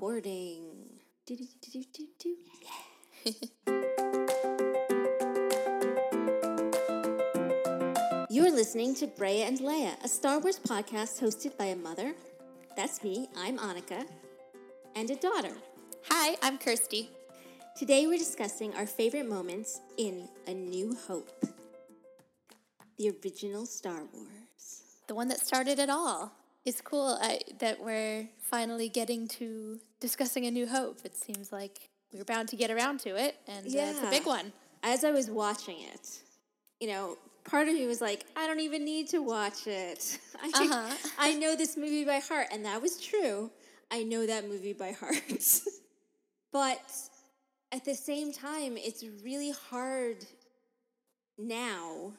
recording. You're listening to Brea and Leia, a Star Wars podcast hosted by a mother, that's me, I'm Annika, and a daughter. Hi, I'm Kirsty. Today we're discussing our favorite moments in A New Hope, the original Star Wars. The one that started it all. It's cool I, that we're finally getting to discussing A New Hope. It seems like we were bound to get around to it, and uh, it's a big one. As I was watching it, you know, part of me was like, I don't even need to watch it. I, Uh-huh. I know this movie by heart. And that was true. I know that movie by heart. but at the same time, it's really hard now,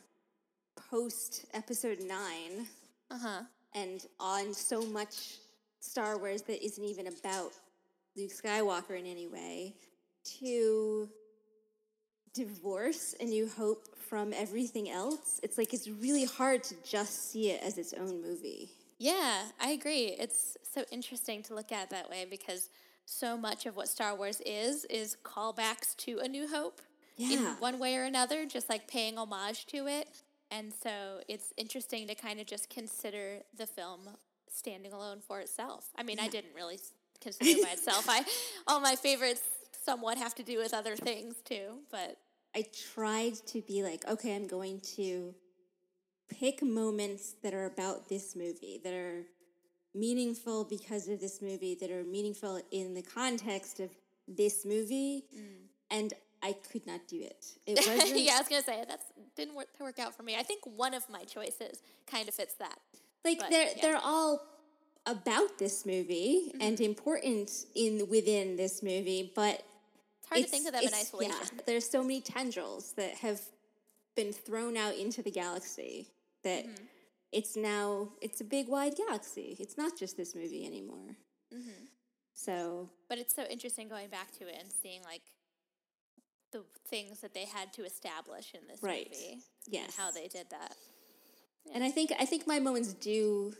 post episode nine, Uh huh. And on so much Star Wars that isn't even about Luke Skywalker in any way, to divorce A New Hope from everything else. It's like it's really hard to just see it as its own movie. Yeah, I agree. It's so interesting to look at that way because so much of what Star Wars is is callbacks to A New Hope in one way or another, just like paying homage to it. And so it's interesting to kind of just consider the film standing alone for itself. I mean, I didn't really consider it by itself. I all my favorites somewhat have to do with other things too, but I tried to be like, okay, I'm going to pick moments that are about this movie, that are meaningful because of this movie, that are meaningful in the context of this movie. Mm. And I could not do it. It wasn't. yeah, I was gonna say that didn't work, work out for me. I think one of my choices kind of fits that. like But, they're yeah. Mm-hmm. they're all about this movie and important in within this movie, but It's hard to think of them in it's- isolation. Yeah, there's so many tendrils that have been thrown out into the galaxy that Mm-hmm. it's now it's a big wide galaxy. It's not just this movie anymore. Mm-hmm. So But it's so interesting going back to it and seeing like the things that they had to establish in this Right. movie. yes, And how they did that. and I think I think my moments do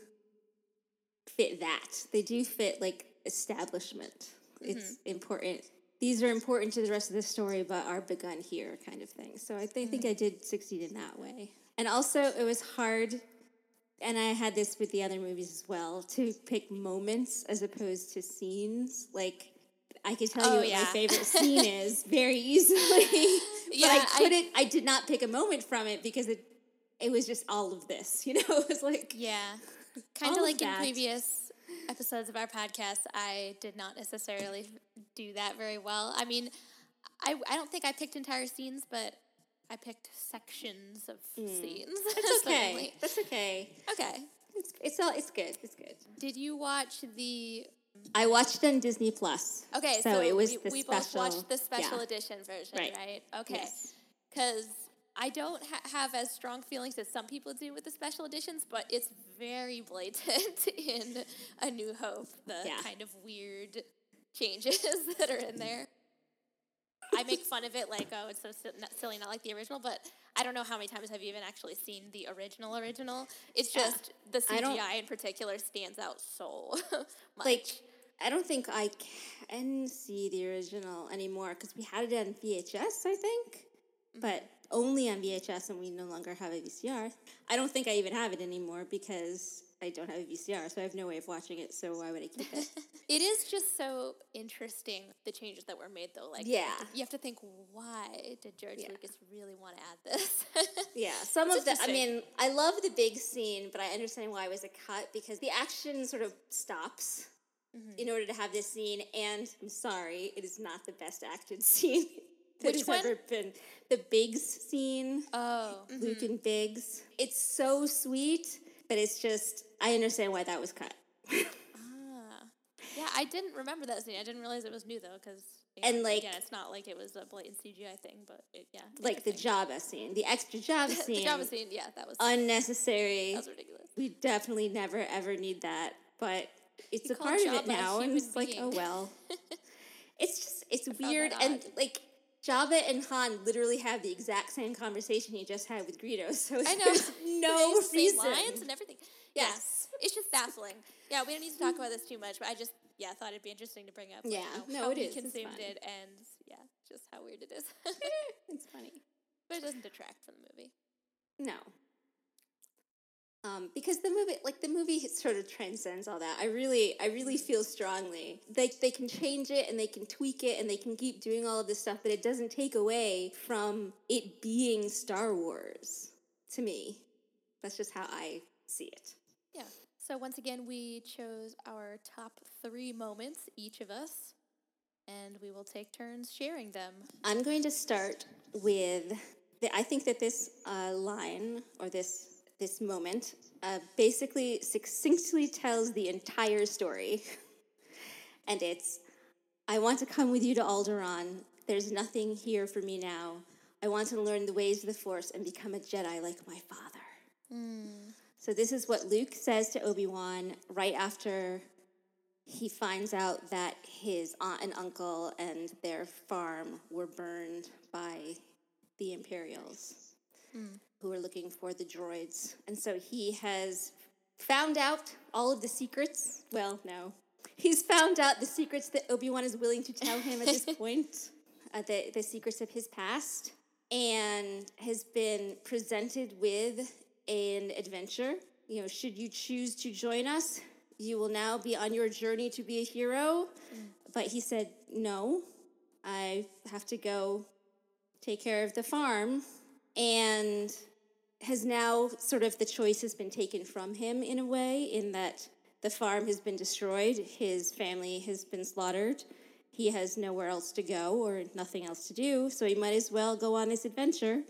fit that. They do fit like establishment. It's Mm-hmm. important. These are important to the rest of the story, but are begun here, kind of thing. So I think, Mm-hmm. think I did succeed in that way. And also, it was hard, and I had this with the other movies as well, to pick moments as opposed to scenes. Like I could tell Oh, you what yeah. my favorite scene is very easily, but Yeah, I I- couldn't. I did not pick a moment from it because it it was just all of this. You know, it was like Yeah. Kind of like in previous episodes of our podcast, I did not necessarily do that very well. I mean, I, I don't think I picked entire scenes, but I picked sections of scenes. Mm. That's okay. That's okay. Okay. It's it's all it's good. It's good. Did you watch the I watched it on Disney Plus. Okay, so, so, it was we, the we special. both watched the special yeah. edition version, Right. right? Okay, Yes. because I don't ha- have as strong feelings as some people do with the special editions, but it's very blatant in A New Hope. The Yeah. kind of weird changes that are in there. I make fun of it like, oh, it's so silly, not like the original, but I don't know how many times have you even actually seen the original original. It's Yeah. just the I don't- CGI in particular stands out so much. Like I don't think I can see the original anymore because we had it on VHS, I think, mm-hmm. but only on VHS, and we no longer have a VCR. I don't think I even have it anymore because I don't have a VCR, so I have no way of watching it. So why would I keep it? It is just so interesting the changes that were made, though. Like, Yeah. you have to think, why did George Yeah. Lucas really want to add this? Yeah, some It's of the. I mean, I love the big scene, but I understand why it was a cut because the action sort of stops Mm-hmm. in order to have this scene. And I'm sorry, it is not the best acted scene that Which has one? ever been. The Biggs scene, oh, Luke and Biggs. It's so sweet, but it's just. I understand why that was cut. ah. yeah. I didn't remember that scene. I didn't realize it was new though, because And, like- again, it's not like it was a blatant CGI thing, but it, yeah, like the. Jabba scene, the extra Jabba the scene, Jabba scene. Yeah, that was unnecessary. that was ridiculous. we definitely never ever need that, but it's a part of it now, and it's like, oh well. it's just it's that weird, and like Jabba and Han literally have the exact same conversation he just had with Greedo. So I know. there's no the reason. lines and everything. Yeah, Yes. it's just baffling. Yeah, we don't need to talk about this too much, but I just yeah, thought it'd be interesting to bring up. Yeah. like, how, No, how it we is. It's consumed it, and yeah, just how weird it is. it's funny. but it doesn't detract from the movie. No. Um, because the movie, like the movie, sort of transcends all that. I really, I really feel strongly. They they can change it and they can tweak it and they can keep doing all of this stuff, but it doesn't take away from it being Star Wars. To me, that's just how I see it. Yeah. So once again, we chose our top three moments, each of us, and we will take turns sharing them. I'm going to start with. The, I think that this uh, line or this this moment uh, basically succinctly tells the entire story, and it's, "I want to come with you to Alderaan. There's nothing here for me now. I want to learn the ways of the Force and become a Jedi like my father." So this is what Luke says to Obi Wan right after he finds out that his aunt and uncle and their farm were burned by the Imperials who are looking for the droids. And so he has found out all of the secrets. Well, no. He's found out the secrets that Obi Wan is willing to tell him at this point, uh, the, the secrets of his past, and has been presented with an adventure. You know, should you choose to join us, you will now be on your journey to be a hero. But he said, no, I have to go take care of the farm. And has now sort of the choice has been taken from him in a way, in that the farm has been destroyed, his family has been slaughtered. He has nowhere else to go or nothing else to do, so he might as well go on this adventure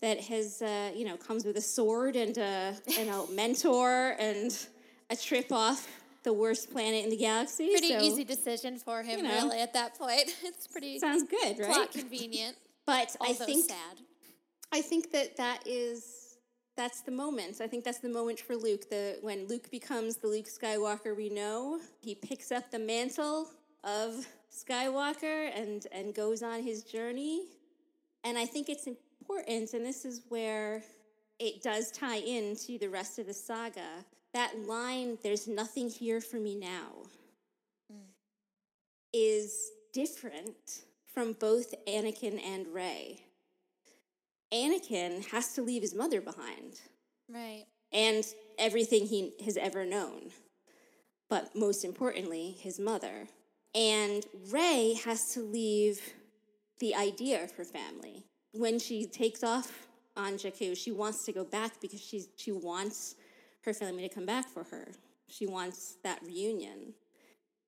that has, uh, you know, comes with a sword and a, and a mentor and a trip off the worst planet in the galaxy. Pretty so easy decision for him, you know. really. At that point, it's pretty Sounds good, right? plot convenient, But I think sad. I think that that is that's the moment. I think that's the moment for Luke. The when Luke becomes the Luke Skywalker we know, he picks up the mantle of Skywalker and and goes on his journey. And I think it's important, and this is where it does tie into the rest of the saga. That line, "There's nothing here for me now," mm. is different from both Anakin and Rey. Anakin has to leave his mother behind Right. and everything he has ever known, but most importantly, his mother. And Rey has to leave the idea of her family. When she takes off on Jakku, she wants to go back because she's, she wants her family to come back for her. She wants that reunion.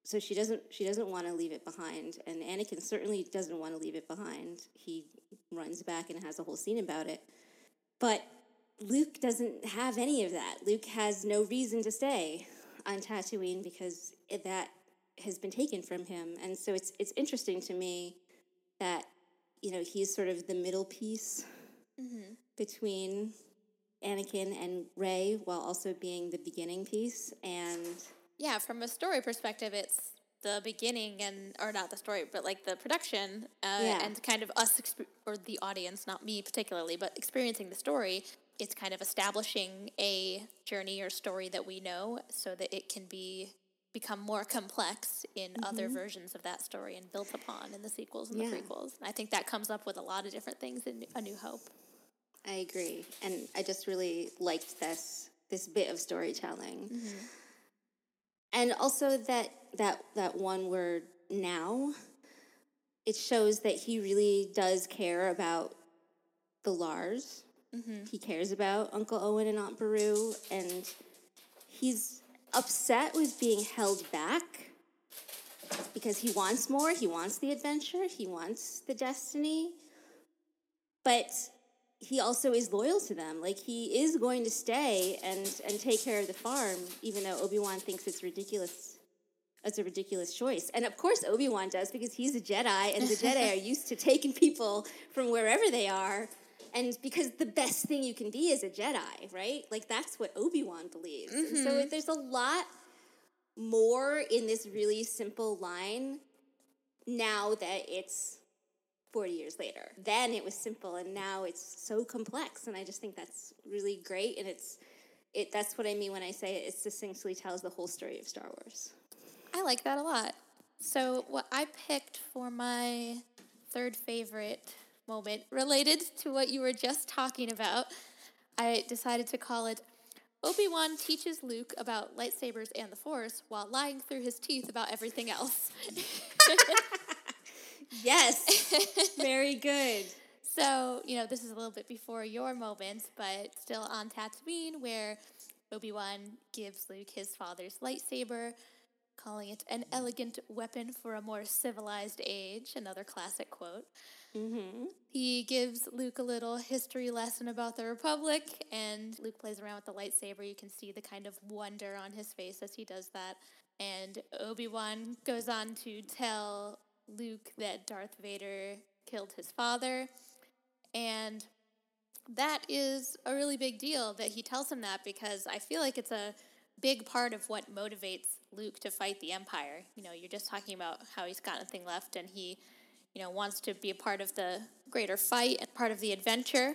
So she doesn't she doesn't want to leave it behind, and Anakin certainly doesn't want to leave it behind. He runs back and has a whole scene about it. But Luke doesn't have any of that. Luke has no reason to stay on Tatooine because that has been taken from him. And so it's it's interesting to me that you know he's sort of the middle piece mm-hmm. between Anakin and Rey, while also being the beginning piece. And Yeah, from a story perspective, it's the beginning and or not the story, but like the production uh, Yeah. and kind of us exp- or the audience, not me particularly, but experiencing the story. It's kind of establishing a journey or story that we know, so that it can be become more complex in other versions of that story and built upon in the sequels and Mm-hmm. Yeah. the prequels. And I think that comes up with a lot of different things in A New Hope. I agree, and I just really liked this this bit of storytelling, and also that that that one word now. It shows that he really does care about the Lars. Mm-hmm. He cares about Uncle Owen and Aunt Beru, and he's upset with being held back because he wants more. He wants the adventure. He wants the destiny but he also is loyal to them. Like he is going to stay and and take care of the farm, even though Obi Wan thinks it's ridiculous. It's a ridiculous choice, and of course Obi Wan does because he's a Jedi, and the Jedi are used to taking people from wherever they are. And because the best thing you can be is a Jedi, right? Like that's what Obi Wan believes. And so mm-hmm. there's a lot more in this really simple line now that it's 40 years later. Then it was simple and now it's so complex and I just think that's really great and it's it that's what I mean when I say it, it succinctly tells the whole story of Star Wars. I like that a lot. So, what I picked for my third favorite moment related to what you were just talking about, I decided to call it Obi Wan teaches Luke about lightsabers and the Force while lying through his teeth about everything else. yes, very good. So, you know, this is a little bit before your moment, but still on Tatooine, where Obi Wan gives Luke his father's lightsaber, calling it an elegant weapon for a more civilized age, another classic quote. Mm-hmm. He gives Luke a little history lesson about the Republic, and Luke plays around with the lightsaber. You can see the kind of wonder on his face as he does that. And Obi Wan goes on to tell Luke that Darth Vader killed his father. And that is a really big deal that he tells him that because I feel like it's a big part of what motivates Luke to fight the Empire. You know, you're just talking about how he's got nothing left and he, you know, wants to be a part of the greater fight and part of the adventure.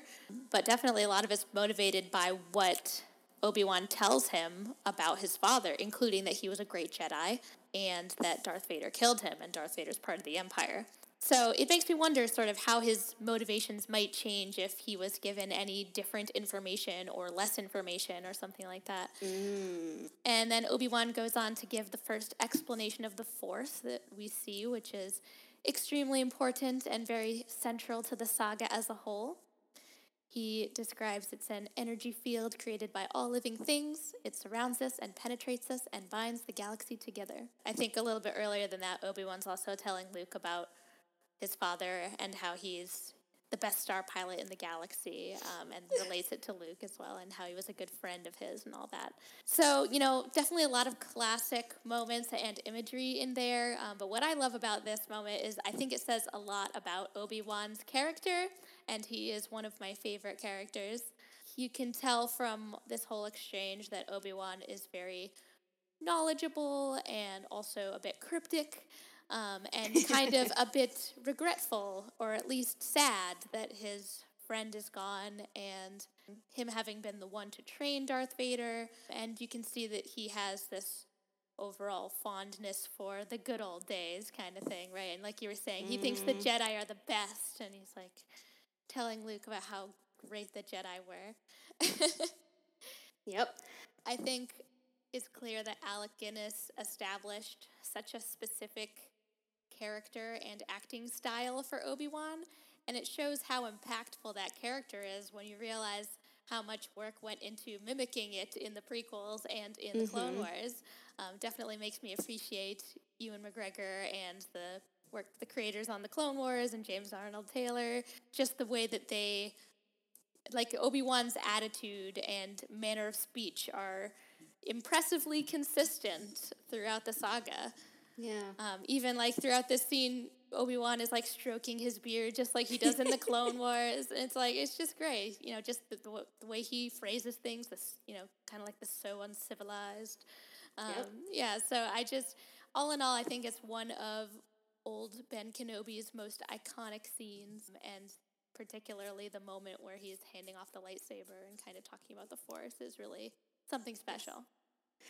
But definitely a lot of it's motivated by what Obi Wan tells him about his father, including that he was a great Jedi and that Darth Vader killed him and Darth Vader's part of the Empire. So it makes me wonder sort of how his motivations might change if he was given any different information or less information or something like that. Mm. And then Obi Wan goes on to give the first explanation of the Force that we see, which is extremely important and very central to the saga as a whole. He describes it's an energy field created by all living things. It surrounds us and penetrates us and binds the galaxy together. I think a little bit earlier than that, Obi Wan's also telling Luke about his father and how he's the best star pilot in the galaxy um, and relates it to Luke as well and how he was a good friend of his and all that. So, you know, definitely a lot of classic moments and imagery in there. Um, but what I love about this moment is I think it says a lot about Obi Wan's character, and he is one of my favorite characters. You can tell from this whole exchange that Obi Wan is very knowledgeable and also a bit cryptic um, and kind of a bit regretful or at least sad that his friend is gone and him having been the one to train Darth Vader. And you can see that he has this overall fondness for the good old days kind of thing, right? And like you were saying, he mm. thinks the mm-hmm. Jedi are the best, and he's like telling Luke about how great the Jedi were. yep. I think it's clear that Alec Guinness established such a specific character and acting style for Obi Wan, and it shows how impactful that character is when you realize how much work went into mimicking it in the prequels and in the mm-hmm. Clone Wars. Um, definitely makes me appreciate Ewan McGregor and the work the creators on the Clone Wars and James Arnold Taylor. Just the way that they, like Obi Wan's attitude and manner of speech, are impressively consistent throughout the saga. Yeah. Um, even like throughout this scene, Obi Wan is like stroking his beard just like he does in the Clone Wars. And it's like it's just great, you know, just the, the, the way he phrases things. This, you know, kind of like the so uncivilized. Um, yep. Yeah. So I just, all in all, I think it's one of old Ben Kenobi's most iconic scenes, and particularly the moment where he's handing off the lightsaber and kind of talking about the Force is really something special.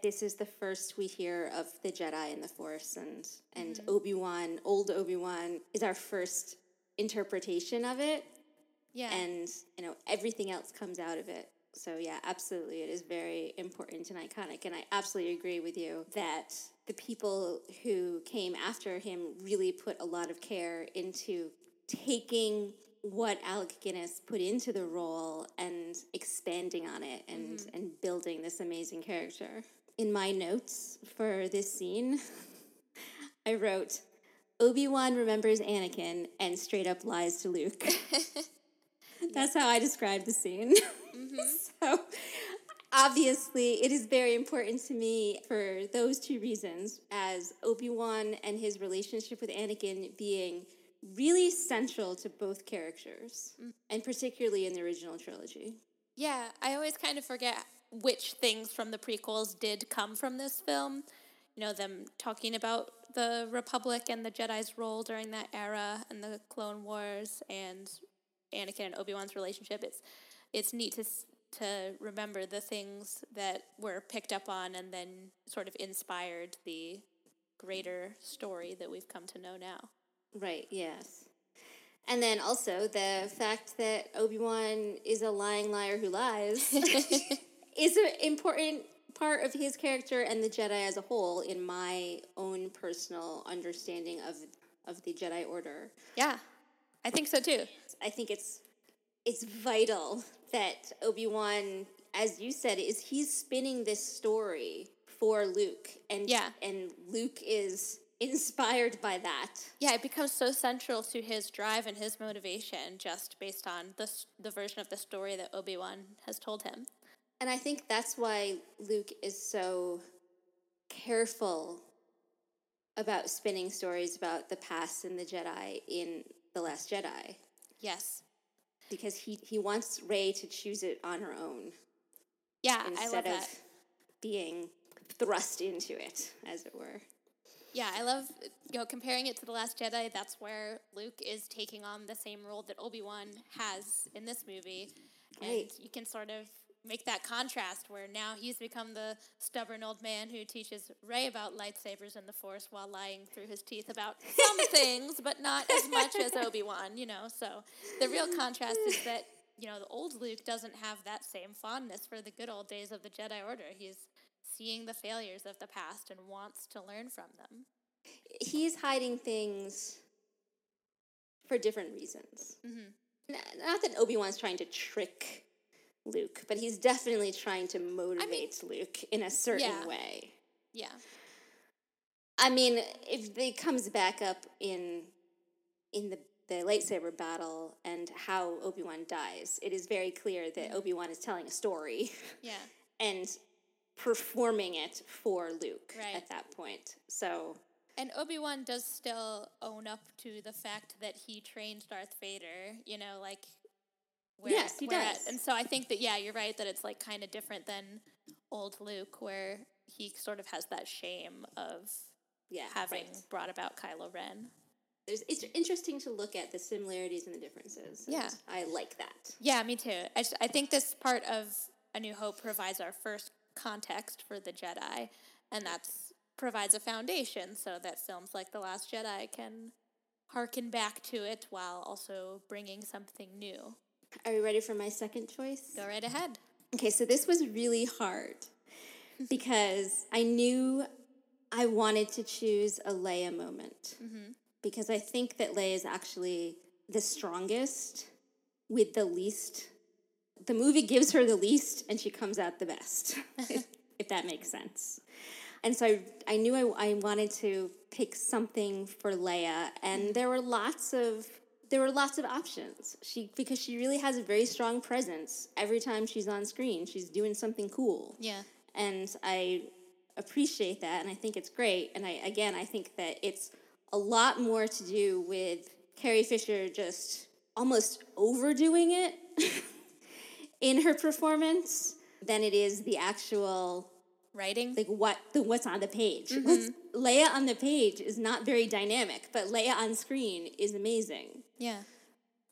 This is the first we hear of the Jedi and the Force, and and mm-hmm. Obi Wan, old Obi Wan, is our first interpretation of it. Yeah, and you know everything else comes out of it. So yeah, absolutely, it is very important and iconic, and I absolutely agree with you that the people who came after him really put a lot of care into taking what Alec Guinness put into the role and expanding on it and, mm-hmm. and building this amazing character. In my notes for this scene, I wrote Obi Wan remembers Anakin and straight up lies to Luke. That's how I describe the scene. Mm-hmm. so, obviously, it is very important to me for those two reasons as Obi Wan and his relationship with Anakin being really central to both characters, mm. and particularly in the original trilogy. Yeah, I always kind of forget which things from the prequels did come from this film. You know, them talking about the Republic and the Jedi's role during that era and the Clone Wars and Anakin and Obi-Wan's relationship. It's it's neat to to remember the things that were picked up on and then sort of inspired the greater story that we've come to know now. Right, yes. And then also the fact that Obi Wan is a lying liar who lies is an important part of his character and the Jedi as a whole in my own personal understanding of of the Jedi Order. Yeah, I think so too. I think it's it's vital that Obi Wan, as you said, is he's spinning this story for Luke, and Yeah. and Luke is inspired by that. Yeah, it becomes so central to his drive and his motivation just based on the the version of the story that Obi Wan has told him. And I think that's why Luke is so careful about spinning stories about the past and the Jedi in The Last Jedi Yes. because he, he wants Rey to choose it on her own Yeah, I love instead of that. being thrust into it, as it were. Yeah, I love you know comparing it to the Last Jedi. That's where Luke is taking on the same role that Obi Wan has in this movie, and Right. you can sort of make that contrast where now he's become the stubborn old man who teaches Rey about lightsabers and the Force while lying through his teeth about some things, but not as much as Obi Wan. You know, so the real contrast is that you know the old Luke doesn't have that same fondness for the good old days of the Jedi Order. He's seeing the failures of the past and wants to learn from them. He's hiding things for different reasons. Mhm. N- Not that Obi Wan's trying to trick Luke, but he's definitely trying to motivate Luke in a certain Yeah. way. Yeah. I mean, if it comes back up in in the the lightsaber battle and how Obi Wan dies, it is very clear that mm-hmm. Obi Wan is telling a story Yeah. and performing it for Luke Right. at that point. So And Obi Wan does still own up to the fact that he trained Darth Vader, you know, like. Where, Yes, he whereas- does. And so I think that, yeah, you're right that it's like kind of different than old Luke, where he sort of has that shame of yeah, having right. brought about Kylo Ren. There's, it's interesting to look at the similarities and the differences. and Yeah. I like that. Yeah, me too. I, just, I think this part of A New Hope provides our first context for the Jedi, and that's provides a foundation so that films like The Last Jedi can harken back to it while also bringing something new. Are you ready for my second choice? Go right ahead. Okay, so this was really hard because I knew I wanted to choose a Leia moment mm-hmm. because I think that Leia is actually the strongest with the least. The movie gives her the least and she comes out the best, if, if that makes sense. And so I, I knew I, I wanted to pick something for Leia, and mm-hmm. there were lots of there were lots of options. She because she really has a very strong presence every time she's on screen. She's doing something cool Yeah. and I appreciate that, and I think it's great. And I again, I think that it's a lot more to do with Carrie Fisher just almost overdoing it in her performance than it is the actual Writing? like what the what's on the page. Mm-hmm. What's, Leia on the page is not very dynamic, but Leia on screen is amazing. Yeah.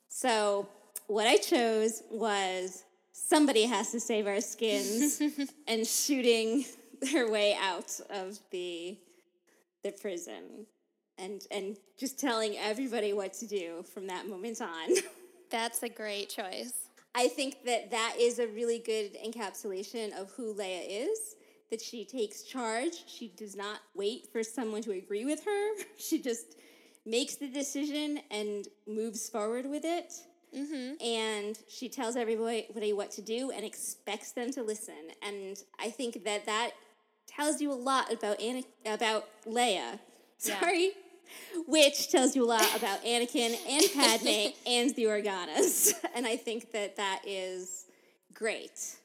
So what I chose was somebody has to save our skins and shooting their way out of the the prison and and just telling everybody what to do from that moment on. That's a great choice. I think that that is a really good encapsulation of who Leia is. That she takes charge. She does not wait for someone to agree with her. She just makes the decision and moves forward with it. Mm-hmm. And she tells everybody what to do and expects them to listen. And I think that that tells you a lot about Ana- about Leia. Yeah. Sorry. Which tells you a lot about Anakin and Padme and the Organas. And I think that that is great.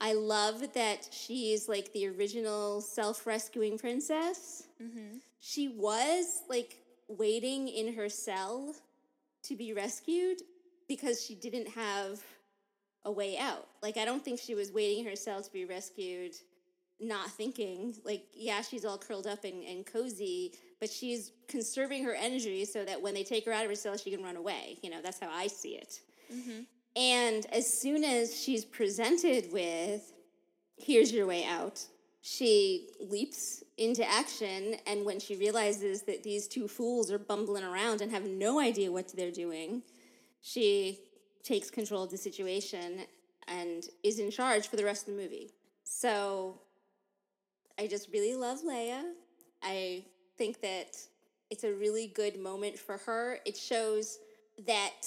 I love that she's like the original self rescuing princess. Mm-hmm. She was like waiting in her cell to be rescued because she didn't have a way out. Like, I don't think she was waiting in her cell to be rescued, not thinking, like, yeah, she's all curled up and, and cozy, but she's conserving her energy so that when they take her out of her cell, she can run away. You know, that's how I see it. Mm-hmm. And as soon as she's presented with, here's your way out, she leaps into action, and when she realizes that these two fools are bumbling around and have no idea what they're doing, she takes control of the situation and is in charge for the rest of the movie. So I just really love Leia. I think that it's a really good moment for her. It shows that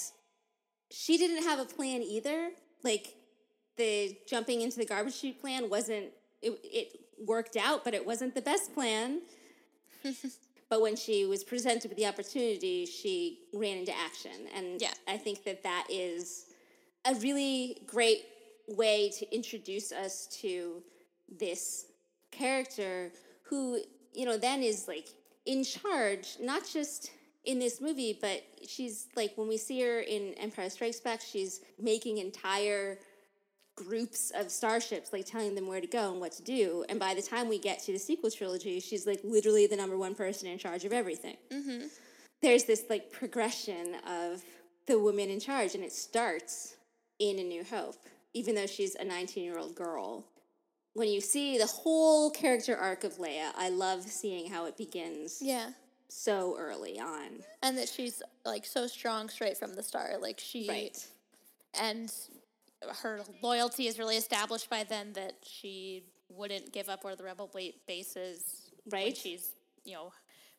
she didn't have a plan either. Like the jumping into the garbage chute plan wasn't it, it worked out, but it wasn't the best plan. but when she was presented with the opportunity, she ran into action. And Yeah. I think that that is a really great way to introduce us to this character who, you know, then is like in charge, not just in this movie, but she's like when we see her in Empire Strikes Back, she's making entire groups of starships, like telling them where to go and what to do. And by the time we get to the sequel trilogy, she's like literally the number one person in charge of everything. Mm-hmm. There's this like progression of the woman in charge, and it starts in A New Hope, even though she's a 19 year old girl. When you see the whole character arc of Leia, I love seeing how it begins Yeah. so early on. And that she's like so strong straight from the start. Like she and her loyalty is really established by then that she wouldn't give up where the rebel ba- base is when Right. she's you know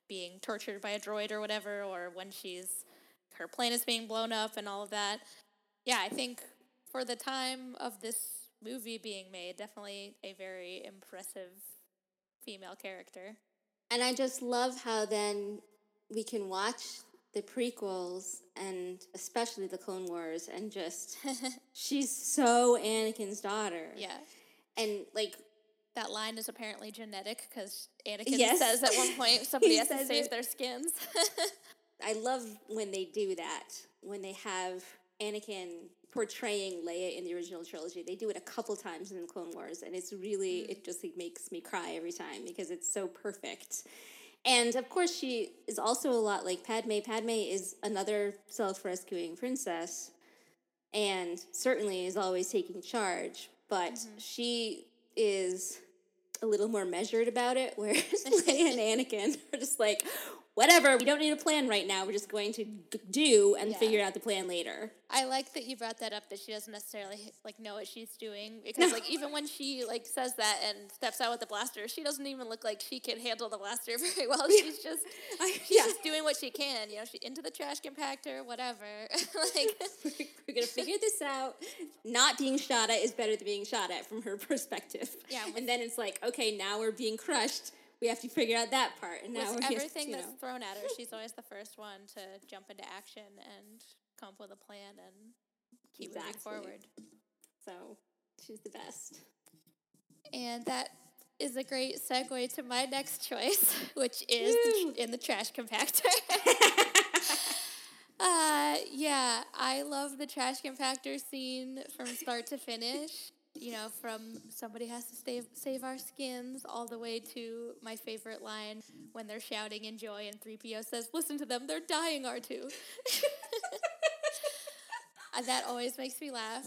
being tortured by a droid or whatever or when she's her plane is being blown up and all of that yeah i think for the time of this movie being made definitely a very impressive female character And I just love how then we can watch the prequels and especially the Clone Wars and just she's so Anakin's daughter. yeah And like that line is apparently genetic because Anakin Yes. says at one point somebody has to save it. their skins. I love when they do that, when they have Anakin portraying Leia in the original trilogy. They do it a couple times in the Clone Wars, and it's really, mm. it just like, makes me cry every time because it's so perfect. And of course, she is also a lot like Padme. Padme is another self rescuing princess and certainly is always taking charge, but mm-hmm. she is a little more measured about it, whereas Leia and Anakin are just like, whatever, we don't need a plan right now. We're just going to g- do and Yeah. figure out the plan later. I like that you brought that up that she doesn't necessarily like know what she's doing because like even when she like says that and steps out with the blaster, she doesn't even look like she can handle the blaster very well. She's just she's yeah. just doing what she can, you know, she into the trash compactor, whatever. like We're gonna figure this out. Not being shot at is better than being shot at from her perspective. Yeah, and then it's like, okay, now we're being crushed. We have to figure out that part. And now with everything you that's know. thrown at her, she's always the first one to jump into action and come up with a plan and keep moving forward. So she's the best. And that is a great segue to my next choice, which is the tr- in the trash compactor. uh, yeah, I love the trash compactor scene from start to finish. You know, from somebody has to save save our skins all the way to my favorite line when they're shouting in joy and 3PO says, "Listen to them, they're dying, R2." and that always makes me laugh.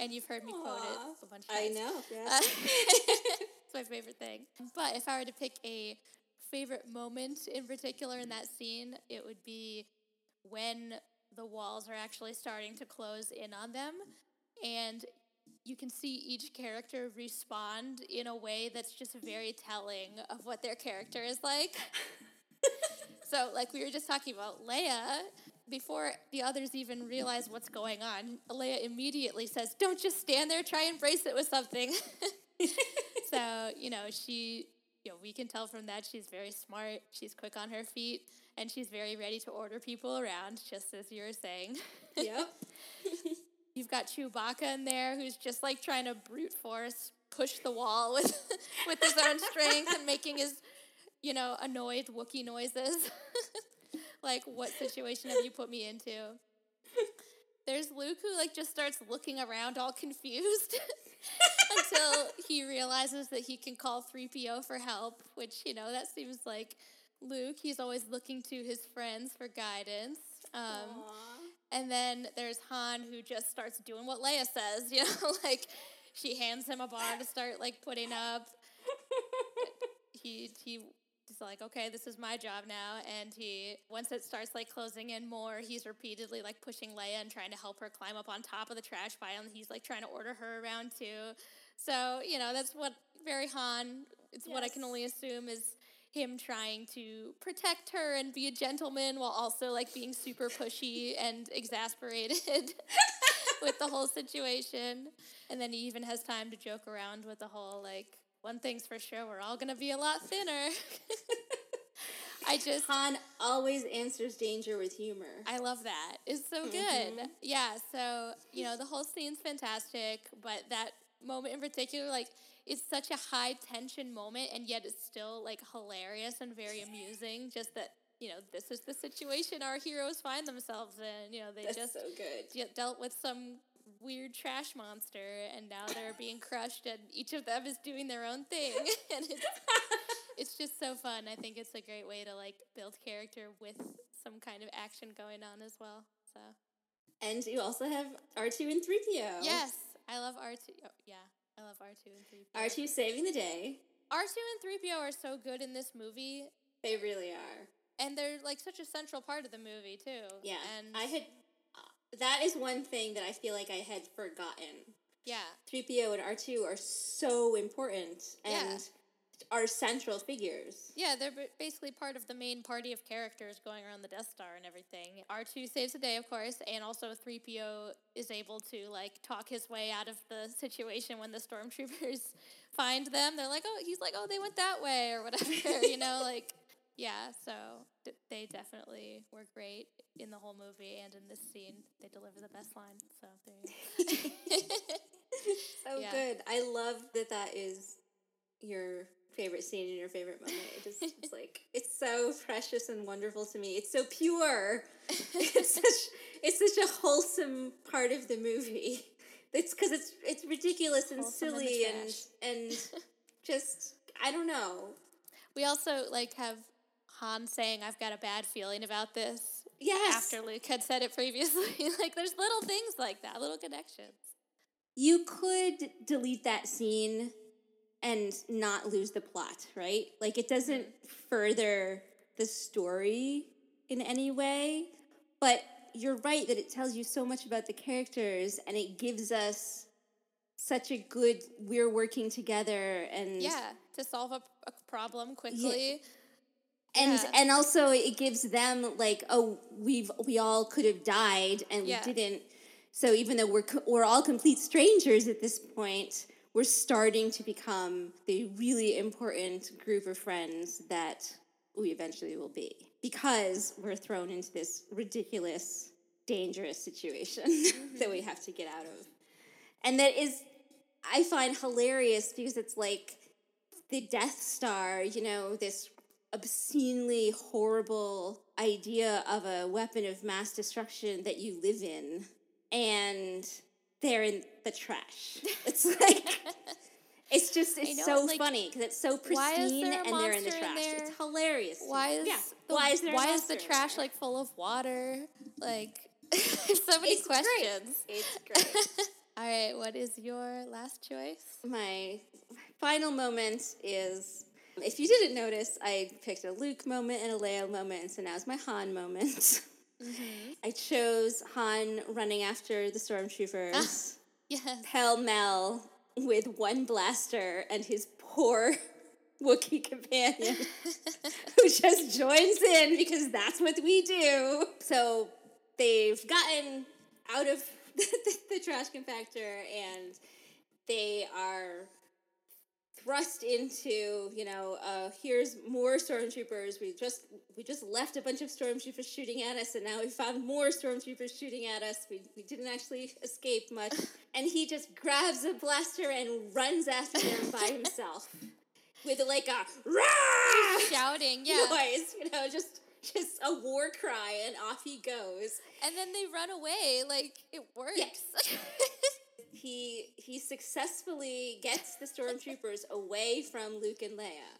And you've heard me quote it a bunch of I know. Yeah. Uh, it's my favorite thing. But if I were to pick a favorite moment in particular in that scene, it would be when the walls are actually starting to close in on them. And you can see each character respond in a way that's just very telling of what their character is like. so, like we were just talking about, Leia, before the others even realize what's going on, Leia immediately says, Don't just stand there, try and brace it with something. so, you know, she, you know, we can tell from that she's very smart, she's quick on her feet, and she's very ready to order people around, just as you were saying. yep. You've got Chewbacca in there who's just like trying to brute force push the wall with with his own strength and making his, you know, annoyed Wookiee noises. like, what situation have you put me into? There's Luke who like just starts looking around all confused until he realizes that he can call 3PO for help, which, you know, that seems like Luke. He's always looking to his friends for guidance. Um. And then there's Han who just starts doing what Leia says, you know, like she hands him a bar to start like putting up. he he he's like, okay, this is my job now. And he, once it starts like closing in more, he's repeatedly like pushing Leia and trying to help her climb up on top of the trash pile. And he's like trying to order her around too. So, you know, that's what very Han, it's what I can only assume is him trying to protect her and be a gentleman while also like being super pushy and exasperated with the whole situation. And then he even has time to joke around with the whole like, one thing's for sure, we're all gonna be a lot thinner. I just Han always answers danger with humor. I love that. It's so Mm-hmm. good. Yeah, so, you know, the whole scene's fantastic, but that moment in particular, like, it's such a high tension moment, and yet it's still, like, hilarious and very amusing. Just that, you know, this is the situation our heroes find themselves in. You know, they That's just so good. de- dealt with some weird trash monster, and now they're being crushed, and each of them is doing their own thing. and it's, it's just so fun. I think it's a great way to like build character with some kind of action going on as well. So And you also have R2 and 3PO. yes, I love R two. Oh, yeah, I love R two and 3PO. R2 saving the day. R two and three PO are so good in this movie, They really are. and they're like such a central part of the movie too. Yeah. and I had. Uh, that is one thing that I feel like I had forgotten. yeah, 3PO and R2 are so important and Yeah. Are central figures. yeah, they're basically part of the main party of characters going around the Death Star and everything. R two saves the day, of course, and also three PO is able to like talk his way out of the situation when the stormtroopers find them. They're like, oh, he's like, oh, they went that way or whatever, you know, like. Yeah, so th- they definitely were great in the whole movie and in this scene. They deliver the best line. So there you go. So Yeah. good. I love that that is your favorite scene and your favorite moment. It just it's like it's so precious and wonderful to me. It's so pure. it's such it's such a wholesome part of the movie. It's because it's it's ridiculous and Wholesome silly and and just I don't know. we also like have Han saying, "I've got a bad feeling about this." Yes, After Luke had said it previously, like there's little things like that, little connections. you could delete that scene and not lose the plot, right? Like it doesn't further the story in any way, but you're right that it tells you so much about the characters and it gives us such a good we're working together and Yeah, to solve a, a problem quickly. and Yeah. and also it gives them like oh we've we all could have died and Yeah. we didn't so even though we're co- we're all complete strangers at this point we're starting to become the really important group of friends that we eventually will be because we're thrown into this ridiculous dangerous situation that we have to get out of. And that is i find hilarious because it's like the Death Star, you know, this obscenely horrible idea of a weapon of mass destruction that you live in, and they're in the trash. It's like. It's just it's know, so like, funny because it's so pristine and they're in the monster in trash. It's hilarious. Why is yeah? the, why is there why is the trash like full of water? Like so many It's great. questions. It's great. All right, what is your last choice? my final moment is if you didn't notice, I picked a Luke moment and a Leia moment, and so now it's my Han moment. Mm-hmm. I chose Han running after the stormtroopers, ah, Yes. pell mell, with one blaster and his poor Wookiee companion who just joins in because that's what we do. So they've gotten out of the, the trash compactor and they are thrust into you know uh, here's more stormtroopers we just we just left a bunch of stormtroopers shooting at us and now we found more stormtroopers shooting at us we, we didn't actually escape much and he just grabs a blaster and runs after them by himself with like a rah Shouting, yeah. noise you know just just a war cry and off he goes And then they run away. Like it works. he he successfully gets the stormtroopers away from Luke and Leia,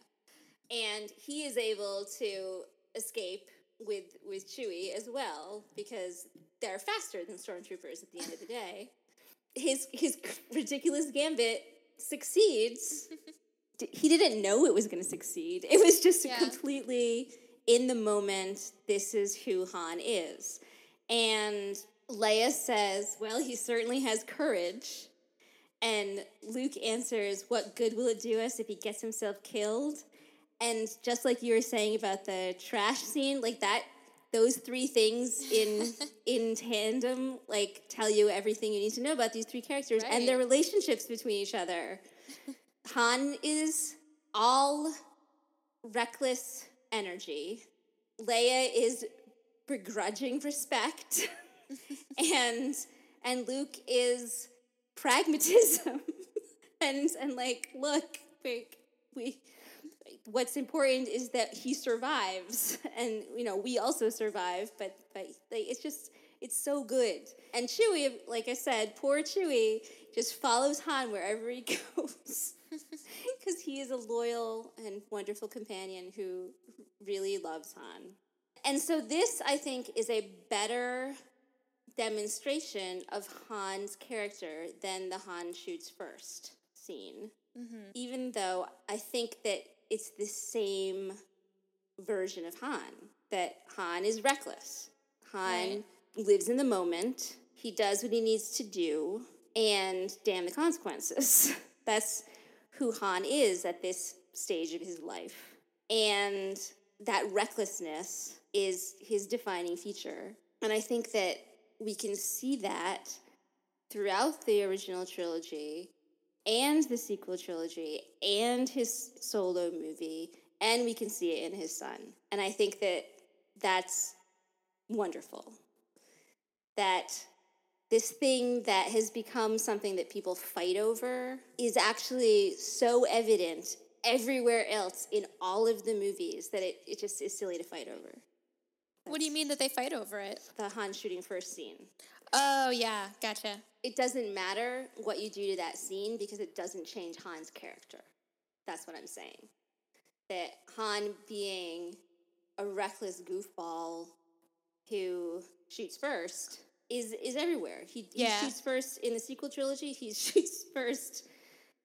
and he is able to escape with with Chewie as well because they're faster than stormtroopers at the end of the day. His his ridiculous gambit succeeds, he didn't know it was going to succeed. It was just Yeah. completely in the moment. This is who Han is, and Leia says, "Well, he certainly has courage." And Luke answers, What good will it do us if he gets himself killed? And just like you were saying about the trash scene, like that, those three things in in tandem, like tell you everything you need to know about these three characters and their relationships between each other. Han is all reckless energy. Leia is begrudging respect. and and Luke is pragmatism. and and like, look, like, we what's important is that he survives. And you know we also survive but but like, it's just it's so good. And chewie like i said poor chewie just follows han wherever he goes. Because he is a loyal and wonderful companion who really loves han. And so this i think is a better demonstration of han's character than the han shoots first scene mm-hmm. even though I think that it's the same version of Han. That Han is reckless. Han Right. lives in the moment. He does what he needs to do, and damn the consequences. That's who Han is at this stage of his life. And that recklessness is his defining feature. And I think that we can see that throughout the original trilogy and the sequel trilogy and his solo movie and we can see it in his son. And i think that that's wonderful. That this thing that has become something that people fight over is actually so evident everywhere else in all of the movies that it, it just is silly to fight over What do you mean that they fight over it? the han shooting first scene Oh yeah, gotcha. it doesn't matter what you do to that scene because it doesn't change Han's character. That's what I'm saying. That Han being a reckless goofball who shoots first is is everywhere. He, he Yeah. shoots first in the sequel trilogy. He shoots first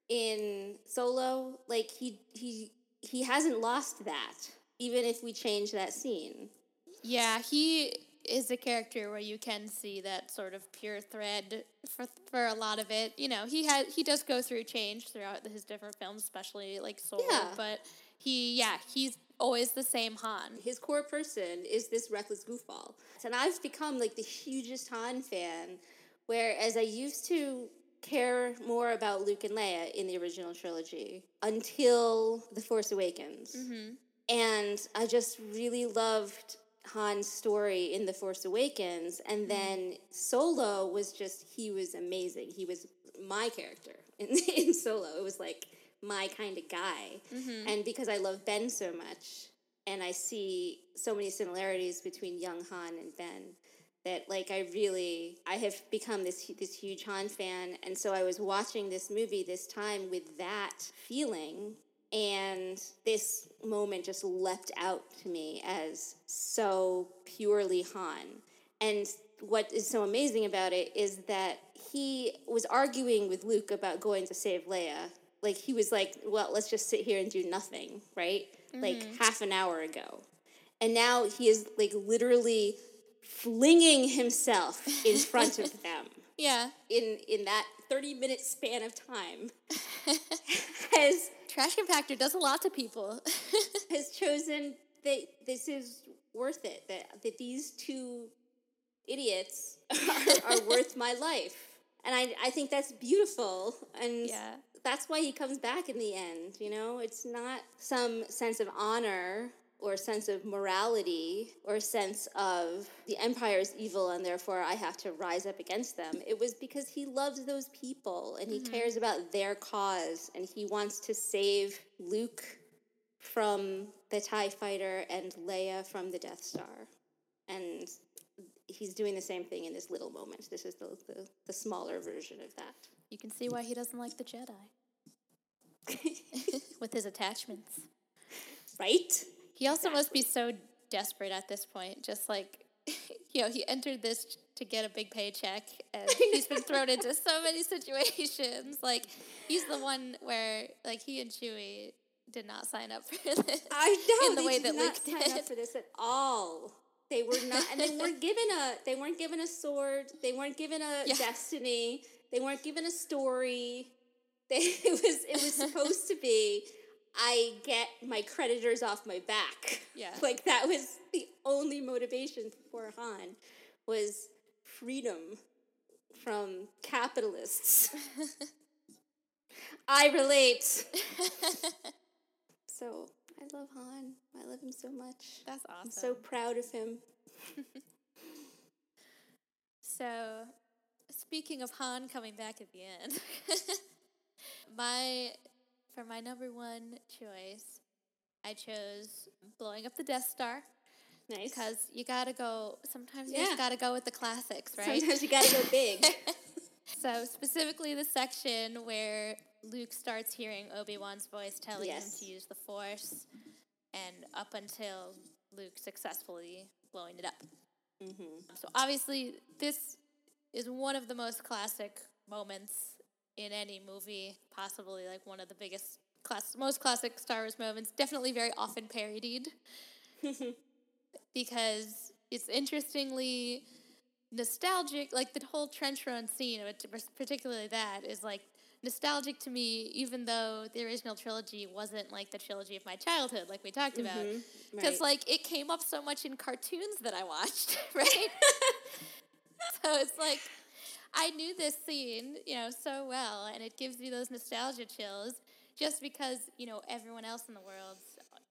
in Solo. Like he he he hasn't lost that. Even if we change that scene. Yeah, he is a character where you can see that sort of pure thread for for a lot of it. You know, he had he does go through change throughout his different films, especially like Solo. Yeah. But he, yeah, he's always the same Han. his core person is this reckless goofball. And I've become like the hugest Han fan, whereas I used to care more about Luke and Leia in the original trilogy until The Force Awakens. Mm-hmm. And I just really loved Han's story in The Force Awakens. And mm-hmm. then Solo was just, he was amazing. He was my character in, in Solo. It was like my kind of guy. Mm-hmm. And because I love Ben so much, and I see so many similarities between young Han and Ben, that like I really I have become this this huge Han fan, and so I was watching this movie this time with that feeling, and this moment just leapt out to me as so purely Han. And what is so amazing about it is that he was arguing with Luke about going to save Leia. Like he was like, "Well, let's just sit here and do nothing," right? Like mm-hmm. half an hour ago. And now he is like literally flinging himself in front of them Yeah, in in that 30 minute span of time has trash compactor does a lot to people. has chosen that this is worth it that that these two idiots are, are worth my life and I, I think that's beautiful and Yeah. that's why he comes back in the end you know it's not some sense of honor or sense of morality or sense of the empire is evil and therefore i have to rise up against them. It was because he loves those people and he mm-hmm. cares about their cause and he wants to save luke from the tie fighter and leia from the death star. And he's doing the same thing in this little moment. This is the, the, the smaller version of that. You can see why he doesn't like the Jedi. With his attachments. right He also must be so desperate at this point, just like you know, he entered this to get a big paycheck, and he's been thrown into so many situations. Like, he's the one where, like, he and Chewie did not sign up for this. I know in the they way did that not Luke sign did. up for this at all. They were not, and they weren't given a. They weren't given a sword. They weren't given a Yeah. destiny. They weren't given a story. They, it was. It was supposed to be. I get my creditors off my back. Yeah. like that was the only motivation for Han was freedom from capitalists. I relate. So I love Han. I love him so much. That's awesome. I'm so proud of him. So, speaking of Han coming back at the end, my for my number one choice, I chose blowing up the Death Star Nice. because you gotta go. Sometimes you Yeah. just gotta go with the classics, right? Sometimes you gotta go big. so specifically, the section where Luke starts hearing Obi Wan's voice telling Yes. him to use the Force, and up until Luke successfully blowing it up. Mm-hmm. So obviously, this is one of the most classic moments in any movie, possibly like one of the biggest, class, most classic Star Wars moments. Definitely very often parodied because it's interestingly nostalgic. Like the whole trench run scene, particularly that, is like nostalgic to me, even though the original trilogy wasn't like the trilogy of my childhood, like we talked about. Mm-hmm. Because right. like it came up so much in cartoons that I watched, right? so it's like I knew this scene, you know, so well, and it gives me those nostalgia chills just because you know everyone else in the world,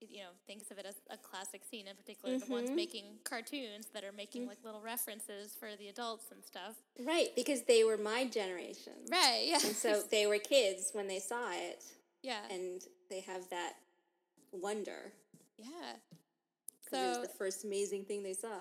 you know, thinks of it as a classic scene. In particular, the ones mm-hmm. making cartoons that are making mm. like little references for the adults and stuff. Right, because they were my generation. Right? Yeah. And so they were kids when they saw it, yeah. and they have that wonder. yeah. 'cause it So was the first amazing thing they saw.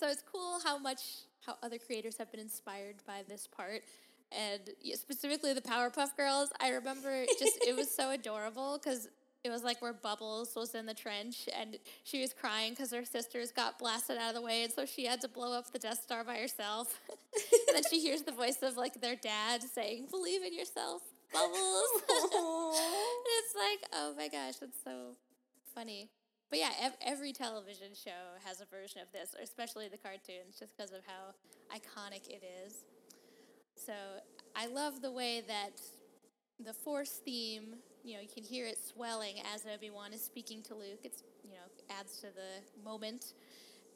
So it's cool how much how other creators have been inspired by this part, and specifically the Powerpuff Girls. I remember just it was so adorable because it was like where Bubbles was in the trench and she was crying because her sisters got blasted out of the way, and so she had to blow up the Death Star by herself. and then she hears the voice of like their dad saying, "Believe in yourself, Bubbles." And it's like, oh my gosh, that's so funny. But yeah, ev- every television show has a version of this, especially the cartoons, just because of how iconic it is. So I love the way that the Force theme, you know, you can hear it swelling as Obi Wan is speaking to Luke. It's, you know, adds to the moment.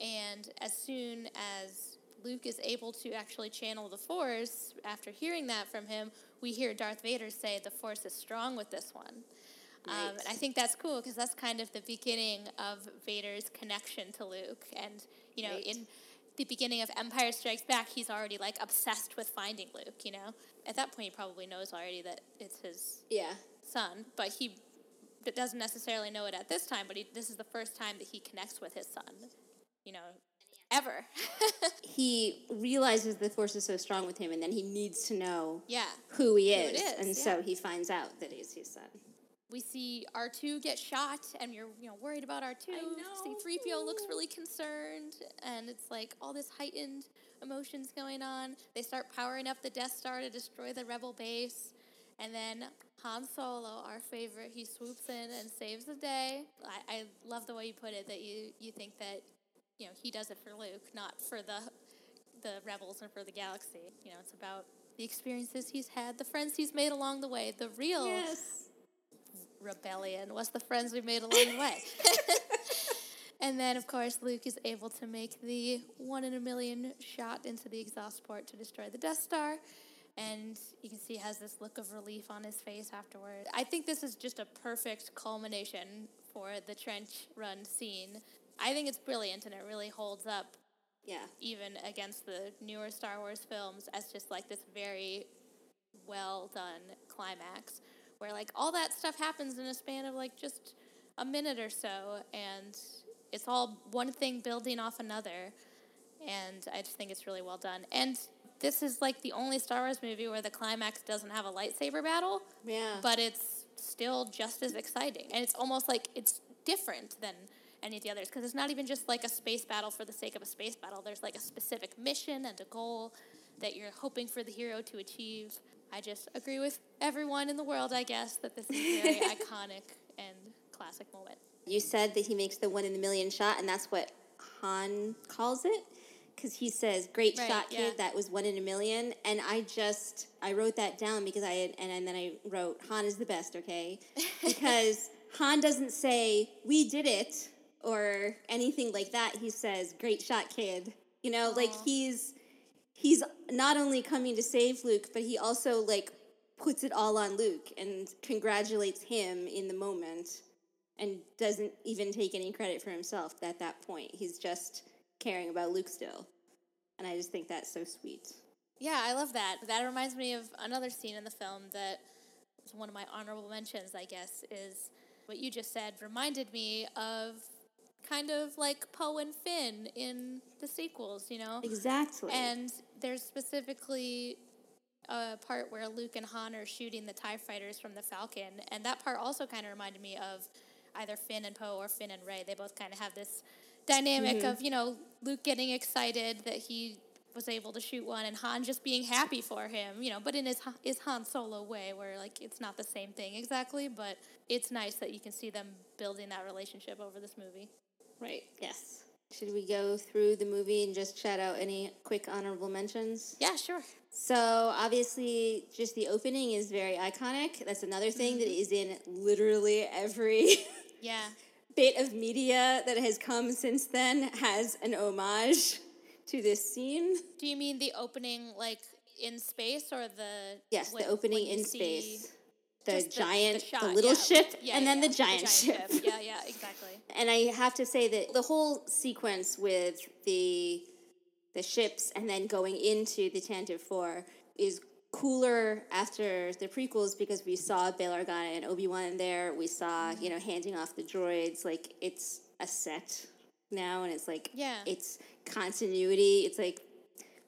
And as soon as Luke is able to actually channel the Force, after hearing that from him, we hear Darth Vader say, The Force is strong with this one. Um, and I think that's cool because that's kind of the beginning of Vader's connection to Luke. And, you know, Right. in the beginning of Empire Strikes Back, he's already like obsessed with finding Luke, you know? At that point, he probably knows already that it's his Yeah. son, but he doesn't necessarily know it at this time, but he, this is the first time that he connects with his son, you know, ever. He realizes the force is so strong with him, and then he needs to know yeah. who he is, is, and yeah. so he finds out that he's his son. We see R2 get shot, and you're you know worried about R2. See 3PO looks really concerned, and it's like all this heightened emotions going on. They start powering up the Death Star to destroy the Rebel base, and then Han Solo, our favorite, he swoops in and saves the day. I, I love the way you put it that you you think that you know he does it for Luke, not for the the rebels and for the galaxy. You know, it's about the experiences he's had, the friends he's made along the way, the real rebellion was the friends we made along the way. and then, of course, Luke is able to make the one in a million shot into the exhaust port to destroy the Death Star. And you can see he has this look of relief on his face afterward. I think this is just a perfect culmination for the trench run scene. I think it's brilliant and it really holds up Yeah. even against the newer Star Wars films as just like this very well done climax where like all that stuff happens in a span of like just a minute or so and it's all one thing building off another and I just think it's really well done. And this is like the only Star Wars movie where the climax doesn't have a lightsaber battle, Yeah. but it's still just as exciting. And it's almost like it's different than any of the others because it's not even just like a space battle for the sake of a space battle. There's like a specific mission and a goal that you're hoping for the hero to achieve. I just agree with everyone in the world, I guess, that this is a very iconic and classic moment. You said that he makes the one in a million shot, and that's what Han calls it. Because he says, "Great Right, shot, kid. yeah. That was one in a million. And I just I wrote that down because I had, and, and then I wrote Han is the best. Okay, because Han doesn't say we did it or anything like that. He says, "Great shot, kid." You know, like he's he's not only coming to save Luke, but he also like puts it all on Luke and congratulates him in the moment and doesn't even take any credit for himself at that point. He's just caring about Luke still. And I just think that's so sweet. Yeah, I love that. That reminds me of another scene in the film that was one of my honorable mentions, I guess, is what you just said reminded me of kind of like Poe and Finn in the sequels, you know? Exactly. And there's specifically a part where Luke and Han are shooting the TIE fighters from the Falcon. And that part also kind of reminded me of either Finn and Poe or Finn and Rey. They both kind of have this dynamic mm-hmm. of, you know, Luke getting excited that he was able to shoot one and Han just being happy for him, you know, but in his, his Han Solo way where, like, it's not the same thing exactly, but it's nice that you can see them building that relationship over this movie. right, yes. Should we go through the movie and just shout out any quick honorable mentions? Yeah, sure. So obviously, just the opening is very iconic. That's another thing that mm-hmm. is in literally every Yeah. bit of media that has come since then has an homage to this scene. Do you mean the opening, like in space, or the Yes, when- the opening in space. The just giant, the, shot, little yeah, ship, yeah, and then yeah, the giant, ship. Yeah, yeah, exactly. and I have to say that the whole sequence with the the ships and then going into the Tantive Four is cooler after the prequels because we saw Bail Organa and Obi Wan there. We saw mm-hmm. you know handing off the droids. Like it's a set now, and it's like Yeah. it's continuity. It's like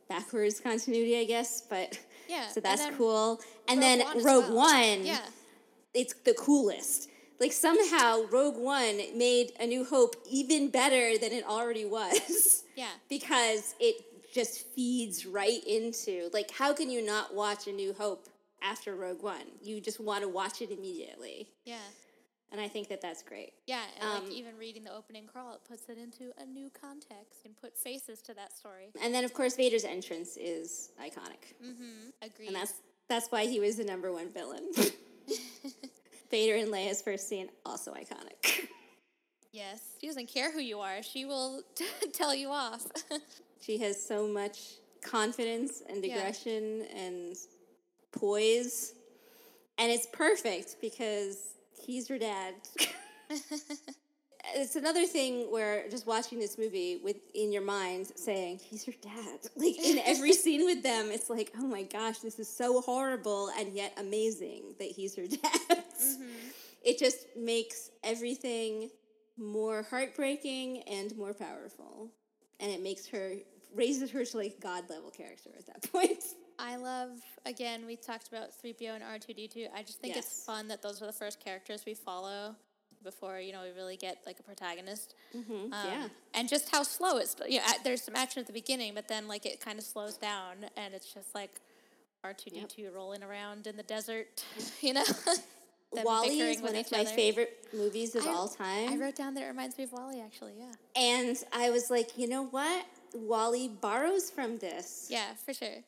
backwards continuity, I guess, but. Yeah, So that's then cool. And Rogue then One Rogue well. One, Yeah, it's the coolest. Like somehow Rogue One made A New Hope even better than it already was. yeah, because it just feeds right into like how can you not watch A New Hope after Rogue One? You just want to watch it immediately. yeah, And I think that that's great. yeah. And Um, like even reading the opening crawl, it puts it into a new context and put faces to that story. And then of course Vader's entrance is iconic. Mm-hmm. Agreed. And that's that's why he was the number one villain. Vader and Leia's first scene also iconic. yes, she doesn't care who you are; she will tell you off. She has so much confidence and Yeah. aggression and poise. And it's perfect because he's your dad. it's another thing where just watching this movie with in your mind saying, He's your dad. Like in every scene with them, it's like, oh my gosh, this is so horrible and yet amazing that he's your dad. Mm-hmm. It just makes everything more heartbreaking and more powerful. And it makes her raises her to like god level character at that point. I love again. We talked about three PO and R two D two. I just think it's fun that those are the first characters we follow before you know we really get like a protagonist. Mm-hmm. Um, yeah. and just how slow it's. You know, there's some action at the beginning, but then like it kind of slows down, and it's just like R two D two rolling around in the desert. You know, WALL-E is one of my other. favorite movies of I- all time. I wrote down that it reminds me of WALL-E. Actually, yeah, and I was like, you know what? WALL-E borrows from this. yeah, for sure.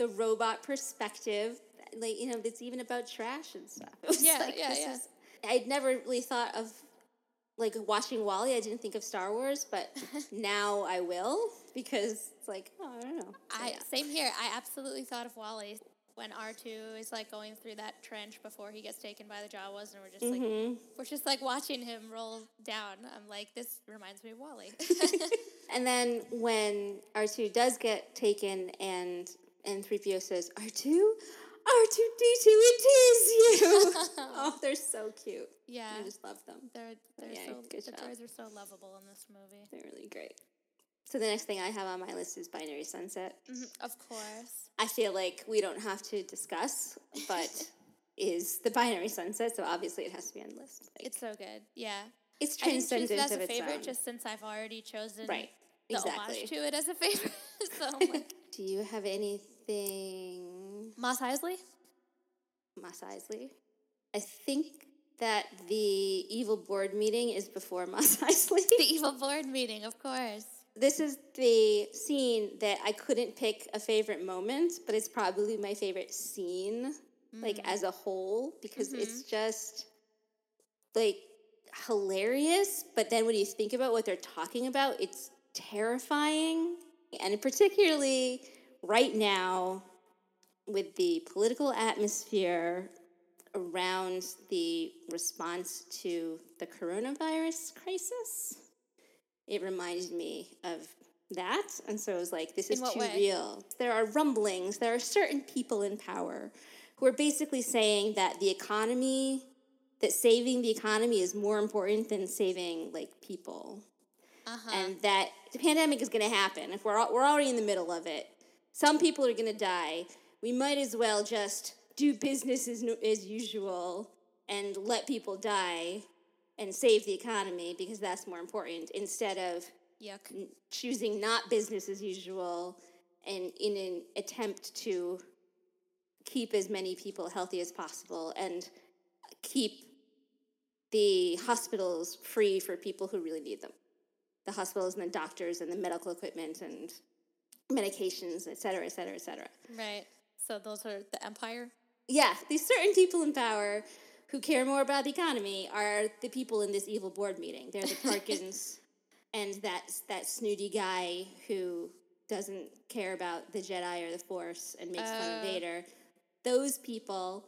The robot perspective. Like, you know, it's even about trash and stuff. Yeah, like, yeah, yeah. is- I'd never really thought of like watching WALL-E. I didn't think of Star Wars, but now I will because it's like, oh, I don't know. So, I yeah. same here. I absolutely thought of WALL-E when R two is like going through that trench before he gets taken by the Jawas, and we're just like Mm-hmm. we're just like watching him roll down. I'm like, this reminds me of WALL-E. And then when R2 does get taken and and 3PO says, R2? R2D2, it is you! oh, they're so cute. yeah, I just love them. they're they're Yeah, so good the job. droids are so lovable in this movie. They're really great. So the next thing I have on my list is Binary Sunset. Mhm, Of course, I feel like we don't have to discuss, but is the Binary Sunset, so obviously it has to be on the list. Like, it's so good. Yeah, It's I didn't choose transcendent it as of a its favorite own. just since I've already chosen Right, the exactly. homage to it as a favorite. so like, Do you have anything, Mos Eisley? Mos Eisley? I think that the evil board meeting is before Mos Eisley. The evil board meeting, of course. this is the scene that I couldn't pick a favorite moment, but it's probably my favorite scene, mm. like as a whole, because it's mm-hmm. just like hilarious. But then when you think about what they're talking about, it's terrifying. And particularly right now, with the political atmosphere around the response to the coronavirus crisis, it reminded me of that. And so I was like, this is too way? real. There are rumblings, there are certain people in power who are basically saying that the economy, that saving the economy is more important than saving like people. Uh-huh. And that the pandemic is going to happen. If we're, we're already in the middle of it, some people are going to die. We might as well just do business as, as usual and let people die and save the economy because that's more important instead of Yuck. n- choosing not business as usual and in an attempt to keep as many people healthy as possible and keep the hospitals free for people who really need them the hospitals and the doctors and the medical equipment and medications et cetera et cetera et cetera Right. So those are the empire? yeah, these certain people in power who care more about the economy are the people in this evil board meeting. They're the Tarkins and that that snooty guy who doesn't care about the Jedi or the Force and makes fun of Oh. Vader. Those people,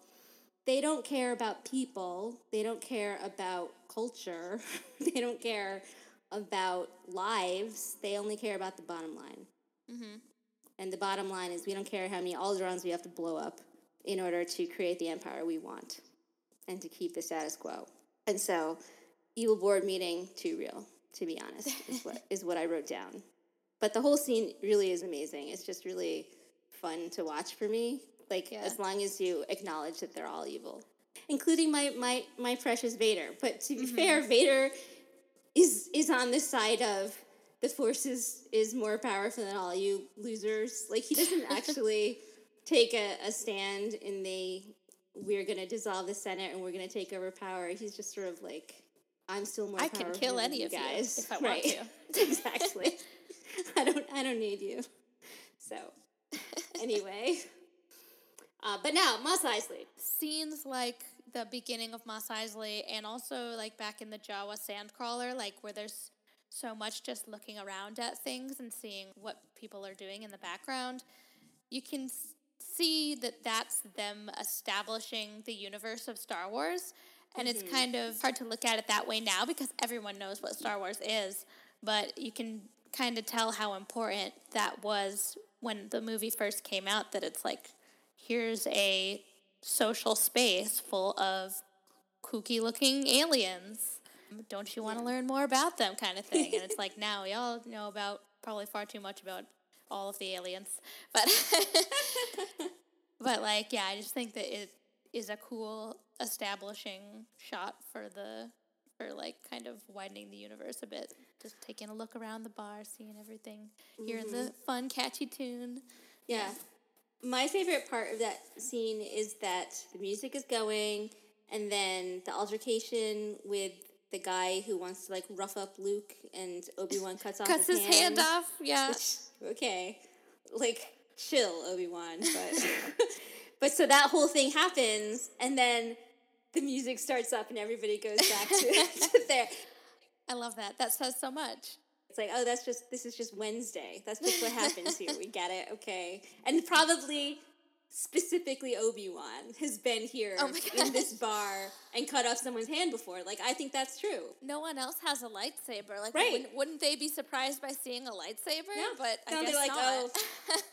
they don't care about people. They don't care about culture. they don't care about lives. They only care about the bottom line. Mm-hmm. And the bottom line is we don't care how many Alderaans we have to blow up in order to create the empire we want and to keep the status quo. And so, evil board meeting, too real, to be honest, is what, is what I wrote down. But the whole scene really is amazing. It's just really fun to watch for me. Like, Yeah. as long as you acknowledge that they're all evil, including my, my, my precious Vader. But to be fair, Vader is is on the side of the force is, is more powerful than all you losers. Like he doesn't actually take a, a stand in the we're gonna dissolve the Senate and we're gonna take over power. He's just sort of like I'm still more powerful. I can kill than any you of you guys. if I want right. exactly. I don't I don't need you. So anyway. Uh, but now, Mos Eisley. Scenes like the beginning of Mos Eisley and also like back in the Jawa Sandcrawler, like where there's so much just looking around at things and seeing what people are doing in the background. You can see that that's them establishing the universe of Star Wars. And it's mm-hmm. kind of hard to look at it that way now because everyone knows what Star Wars is. But you can kind of tell how important that was when the movie first came out that it's like, here's a social space full of kooky looking aliens. Don't you want to learn more about them, kind of thing? And it's like now we all know about probably far too much about all of the aliens, but but like yeah, I just think that it is a cool establishing shot for the for like kind of widening the universe a bit. Just taking a look around the bar, seeing everything, hearing the mm-hmm. fun, catchy tune. Yeah. My favorite part of that scene is that the music is going and then the altercation with the guy who wants to like rough up Luke and Obi-Wan cuts off Cuts his hand off. Yeah. Which, okay. Like chill, Obi-Wan, but but so that whole thing happens and then the music starts up and everybody goes back to, to there. I love that. That says so much. It's like, oh, that's just this is just Wednesday. That's just what happens here. We get it, okay. And probably specifically Obi Wan has been here Oh in this bar and cut off someone's hand before. Like, I think that's true. No one else has a lightsaber. Like, Right. wouldn't, wouldn't they be surprised by seeing a lightsaber? No. But I guess like, not. Oh.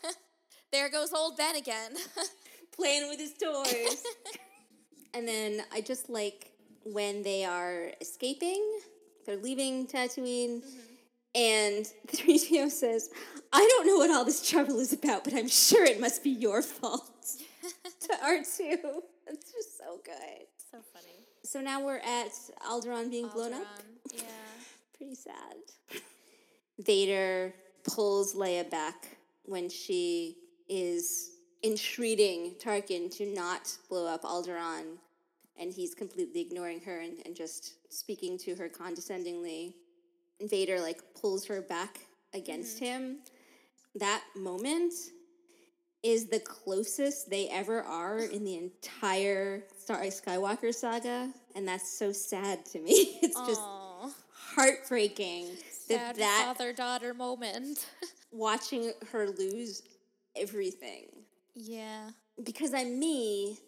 there goes old Ben again. Playing with his toys. and then I just like when they are escaping. They're leaving Tatooine. Mm-hmm. And the 3PO says, I don't know what all this trouble is about, but I'm sure it must be your fault. to R2. It's just so good. so funny. So now we're at Alderaan being blown up. Yeah. Pretty sad. Vader pulls Leia back when she is entreating Tarkin to not blow up Alderaan, and he's completely ignoring her and, and just speaking to her condescendingly. Vader like pulls her back against mm-hmm. him. That moment is the closest they ever are in the entire Star Skywalker saga, and that's so sad to me. It's just Aw. heartbreaking that Sad that father daughter moment. watching her lose everything. yeah. Because I'm me,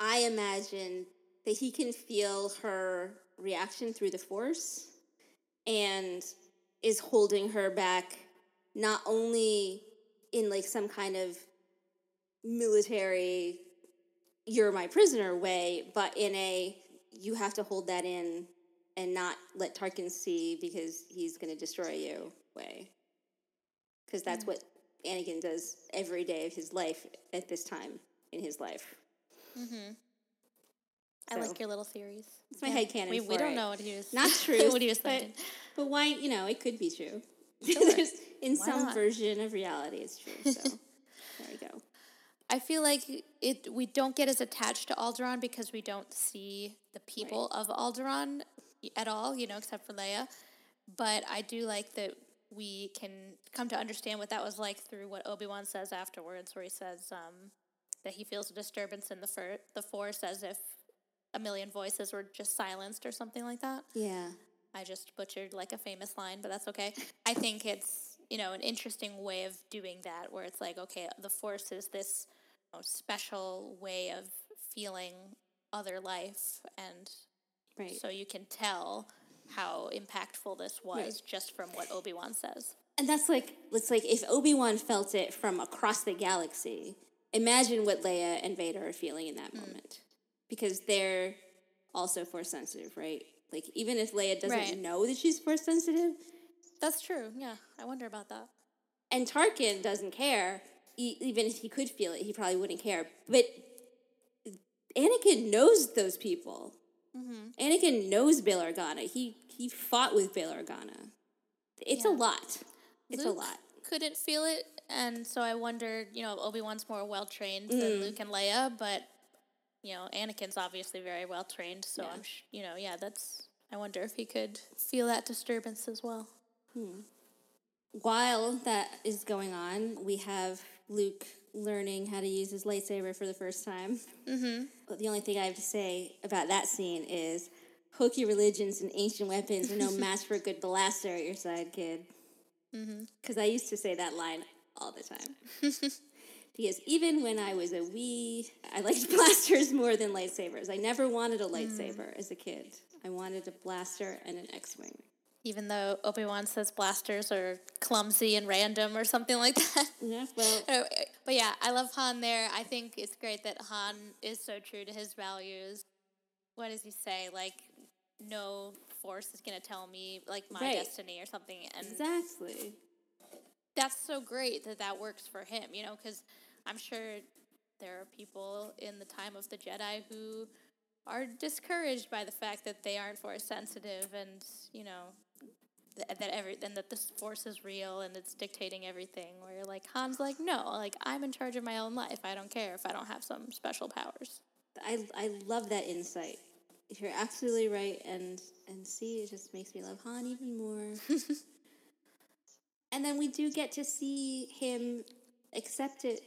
I imagine that he can feel her reaction through the force and is holding her back not only in like some kind of military you're my prisoner way, but in a you have to hold that in and not let Tarkin see because he's going to destroy you way. Because that's what Anakin does every day of his life at this time in his life. Mm-hmm. i like your little theories. It's my headcanon We, we don't it. know what he was Not true. what he was but, thinking. but why, you know, it could be true. Sure. In Why some not? version of reality, it's true. So there you go. I feel like it we don't get as attached to Alderaan because we don't see the people of Alderaan at all, you know, except for Leia. But I do like that we can come to understand what that was like through what Obi Wan says afterwards, where he says um, that he feels a disturbance in the fir- the Force as if a million voices were just silenced or something like that. Yeah. I just butchered like a famous line, but that's okay. I think it's, you know, an interesting way of doing that where it's like, okay, the force is this know, special way of feeling other life and Right. so you can tell how impactful this was Right. just from what Obi-Wan says. And that's like it's like if Obi Wan felt it from across the galaxy, imagine what Leia and Vader are feeling in that hmm. moment, because they're also force sensitive, right? Like even if Leia doesn't Right. know that she's force sensitive, That's true. Yeah, I wonder about that. and Tarkin doesn't care. Even if he could feel it, he probably wouldn't care. But Anakin knows those people. Mm-hmm. Anakin knows Bail Organa. He he fought with Bail Organa. It's a lot. It's Luke a lot. Couldn't feel it, and so I wondered, you know, Obi-Wan's more well-trained than mm. Luke and Leia, but you know, Anakin's obviously very well trained, so Yeah. I'm, sh- you know, yeah, that's. I wonder if he could feel that disturbance as well. Hmm. While that is going on, we have Luke learning how to use his lightsaber for the first time. Mm-hmm. The only thing I have to say about that scene is hokey religions and ancient weapons are no match for a good blaster at your side, kid. Because I used to say that line all the time. because even when I was a wee, I liked blasters more than lightsabers. I never wanted a lightsaber as a kid. I wanted a blaster and an X-wing. Even though Obi Wan says blasters are clumsy and random or something like that. Yeah, well, but yeah, I love Han there. I think it's great that Han is so true to his values. What does he say? Like, no force is going to tell me, like, my Right. destiny or something. And exactly. that's so great that that works for him, you know, because I'm sure there are people in the time of the Jedi who are discouraged by the fact that they aren't force sensitive and, you know, th- that every and that this force is real and it's dictating everything where you're like Han's like no like I'm in charge of my own life I don't care if I don't have some special powers I, I love that insight. You're absolutely right, and and see, it just makes me love Han even more. and then we do get to see him accept it.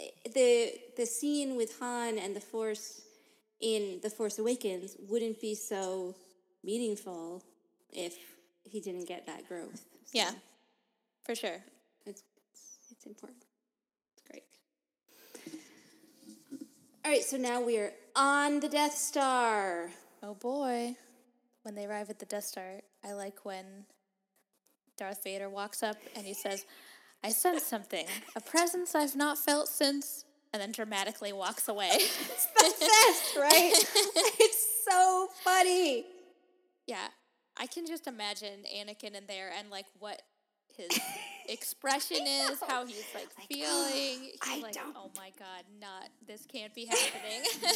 Eh, the The scene with Han and the Force in The Force Awakens wouldn't be so meaningful if he didn't get that growth. So yeah for sure it's, it's, it's important. It's great. All right, so now we are on the Death Star. oh boy when they arrive at the Death Star I like when Darth Vader walks up and he says I sense something a presence I've not felt since and then dramatically walks away it's the Best, right? it's so funny. Yeah, I can just imagine Anakin in there and like what his expression is, how he's like, feeling. He's I like, don't- oh my god, not this can't be happening.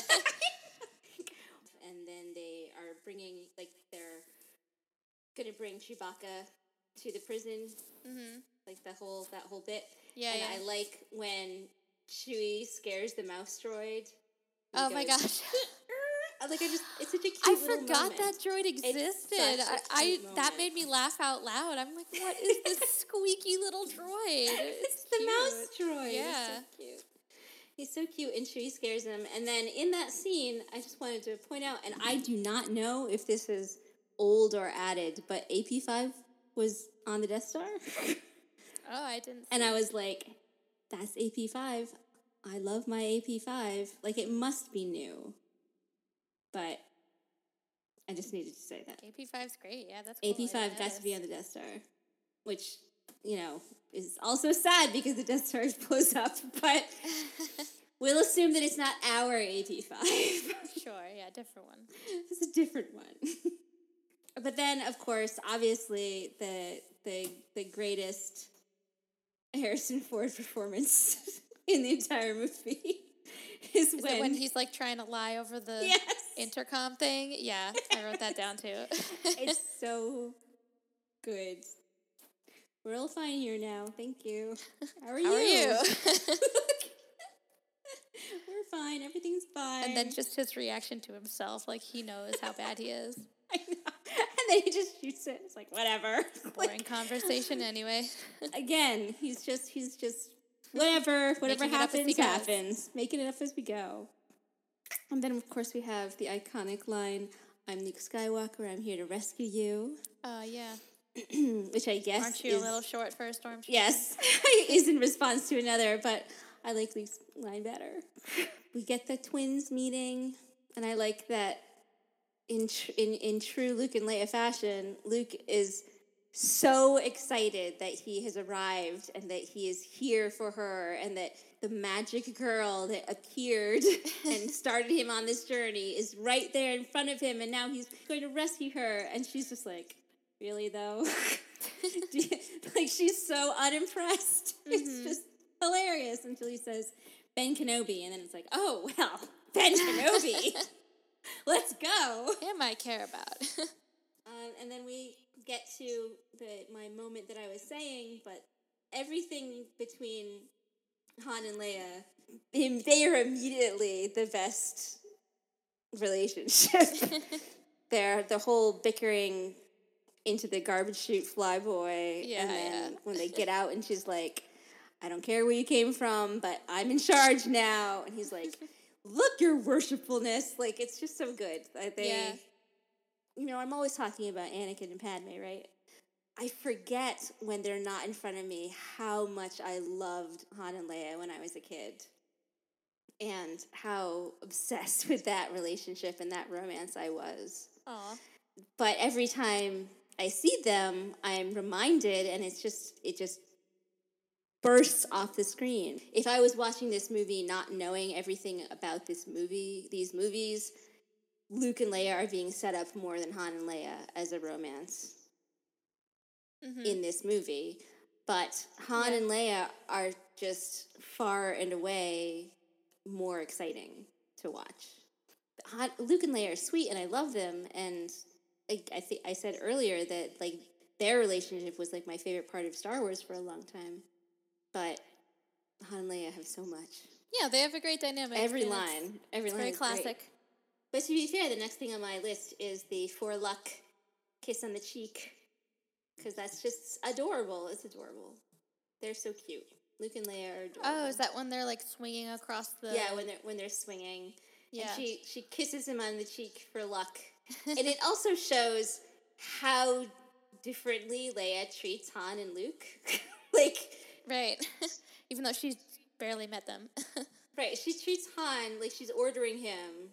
and then they are bringing like they're gonna bring Chewbacca to the prison, Mm-hmm. like the whole that whole bit. Yeah, and yeah. I like when Chewie scares the mouse droid. Oh my gosh. Like I just, it's such a cute I forgot moment. that droid existed. I, I, that made me laugh out loud. I'm like, what is this squeaky little droid? It's the mouse droid. Yeah. He's so cute. He's so cute, and Chewie scares him. And then in that scene, I just wanted to point out, and I do not know if this is old or added, but AP5 was on the Death Star. Oh, I didn't. And I was like, that's AP5. I love my AP5. Like, it must be new. But I just needed to say that. AP5's great. Yeah, that's cool. AP5 didn't got to be on the Death Star, which, you know, is also sad because the Death Star blows up. But we'll assume that it's not our AP5. Sure, yeah, different one. it's a different one. but then, of course, obviously, the the the greatest Harrison Ford performance in the entire movie is, Is when, when he's like trying to lie over the yes, intercom thing? Yeah, I wrote that down too. it's so good. We're all fine here now. Thank you. How are you? How are you? We're fine. Everything's fine. and then just his reaction to himself, like he knows how bad he is. I know. And then he just shoots it. It's like whatever. Boring Like, conversation anyway. again, he's just he's just whatever whatever Making it up as he happens goes. happens, making it up as we go. And then of course we have the iconic line, "I'm Luke Skywalker. I'm here to rescue you," Oh yeah. which I guess Aren't you is, a little short for a stormtrooper? yes is in response to another, but I like Luke's line better. We get the twins meeting, and I like that in tr- in in true Luke and Leia fashion, Luke is so excited that he has arrived and that he is here for her and that the magic girl that appeared and started him on this journey is right there in front of him and now he's going to rescue her. And she's just like really though? You- like she's so unimpressed. It's just hilarious until he says ben kenobi. And then it's like oh well ben kenobi. Let's go. Him I care about. um, and then we get to the my moment that I was saying, but everything between Han and Leia, they are immediately the best relationship. They're the whole bickering into the garbage chute flyboy, Yeah, and then yeah. when they get out, and she's like, "I don't care where you came from, but I'm in charge now," and he's like. Look, your worshipfulness! Like it's just so good. They, Yeah. you know, I'm always talking about Anakin and Padme, right? I forget when they're not in front of me how much I loved Han and Leia when I was a kid. And how obsessed with that relationship and that romance I was. Aw. But every time I see them, I'm reminded and it's just it just bursts off the screen. If I was watching this movie not knowing everything about this movie, these movies, Luke and Leia are being set up more than Han and Leia as a romance Mhm. in this movie. But Han Yeah. and Leia are just far and away more exciting to watch. Han, Luke and Leia are sweet, and I love them. And I, I think I said earlier that like their relationship was like my favorite part of Star Wars for a long time. But Han and Leia have so much. Yeah, they have a great dynamic. Every and it's- line, every It's line, very is great. classic. But to be fair, the next thing on my list is the for luck kiss on the cheek. Because that's just adorable. It's adorable. They're so cute. Luke and Leia are adorable. Oh, is that when they're like swinging across the? Yeah, when they're when they're swinging. Yeah. And she she kisses him on the cheek for luck. and it also shows how differently Leia treats Han and Luke. like right. Even though she's barely met them. Right, she treats Han like she's ordering him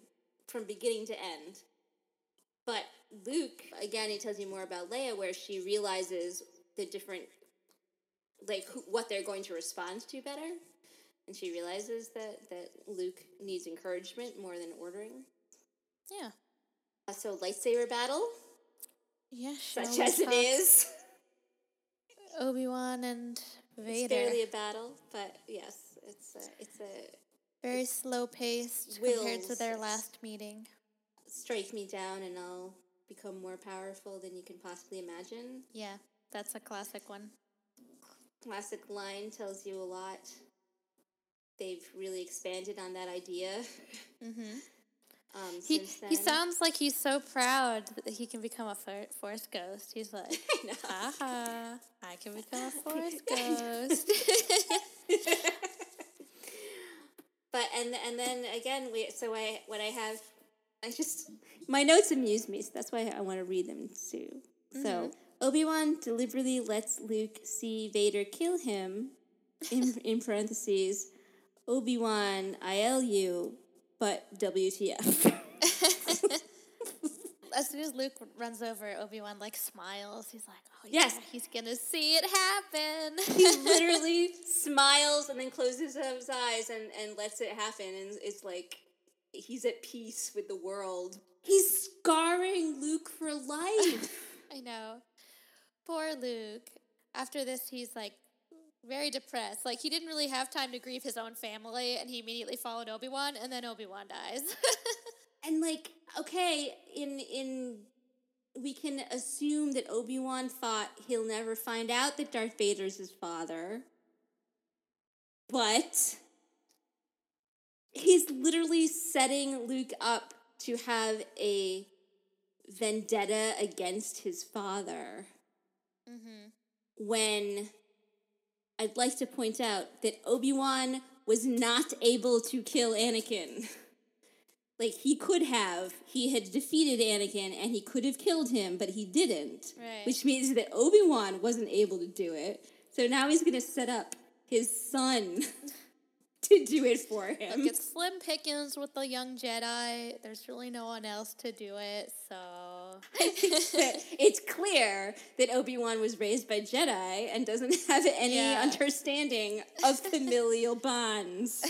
from beginning to end. But Luke, again, he tells you more about Leia, where she realizes the different, like who, what they're going to respond to better, and she realizes that that Luke needs encouragement more than ordering. yeah. Uh, so lightsaber battle, Yeah. such as it is, Obi Wan and Vader. it's barely a battle, but yes, it's a, it's a Very slow paced compared to their last meeting. strike me down and I'll become more powerful than you can possibly imagine. Yeah, that's a classic one. Classic line tells you a lot. They've really expanded on that idea. Mm-hmm. Um, He, he sounds like he's so proud that he can become a for- force ghost. He's like, haha, I can become a force ghost. But and and then again, we so I what I have, I just my notes amuse me, so that's why I want to read them too. So mm-hmm. Obi Wan deliberately lets Luke see Vader kill him. In in parentheses, Obi Wan ILU, but WTF. as soon as Luke runs over, Obi Wan like smiles. He's like, "Oh Yes. yeah, he's gonna see it happen." he literally smiles and then closes his eyes and, and lets it happen and it's like he's at peace with the world. He's scarring Luke for life. I know. Poor Luke. After this, he's like very depressed. Like he didn't really have time to grieve his own family, and he immediately followed Obi Wan, and then Obi Wan dies. and like, okay, in in we can assume that Obi-Wan thought he'll never find out that Darth Vader's his father. But he's literally setting Luke up to have a vendetta against his father. mm-hmm. When I'd like to point out that Obi Wan was not able to kill Anakin. like, he could have. He had defeated Anakin and he could have killed him, but he didn't. Right. Which means that Obi Wan wasn't able to do it. So now he's going to set up his son to do it for him. Look, it's slim pickings with the young Jedi. There's really no one else to do it, so. it's clear that Obi Wan was raised by Jedi and doesn't have any Yeah. understanding of familial bonds.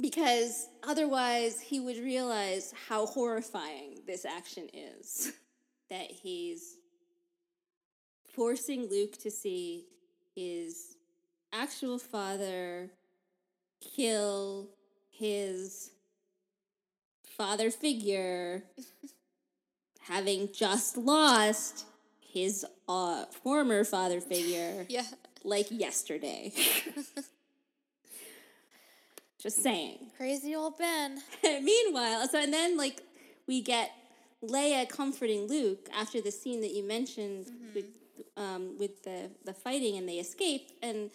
Because otherwise, he would realize how horrifying this action is. That he's forcing Luke to see his actual father kill his father figure having just lost his uh, former father figure yeah. like yesterday. just saying. Crazy old Ben. Meanwhile, so and then like we get Leia comforting Luke after the scene that you mentioned with um, with the the fighting and they escape and.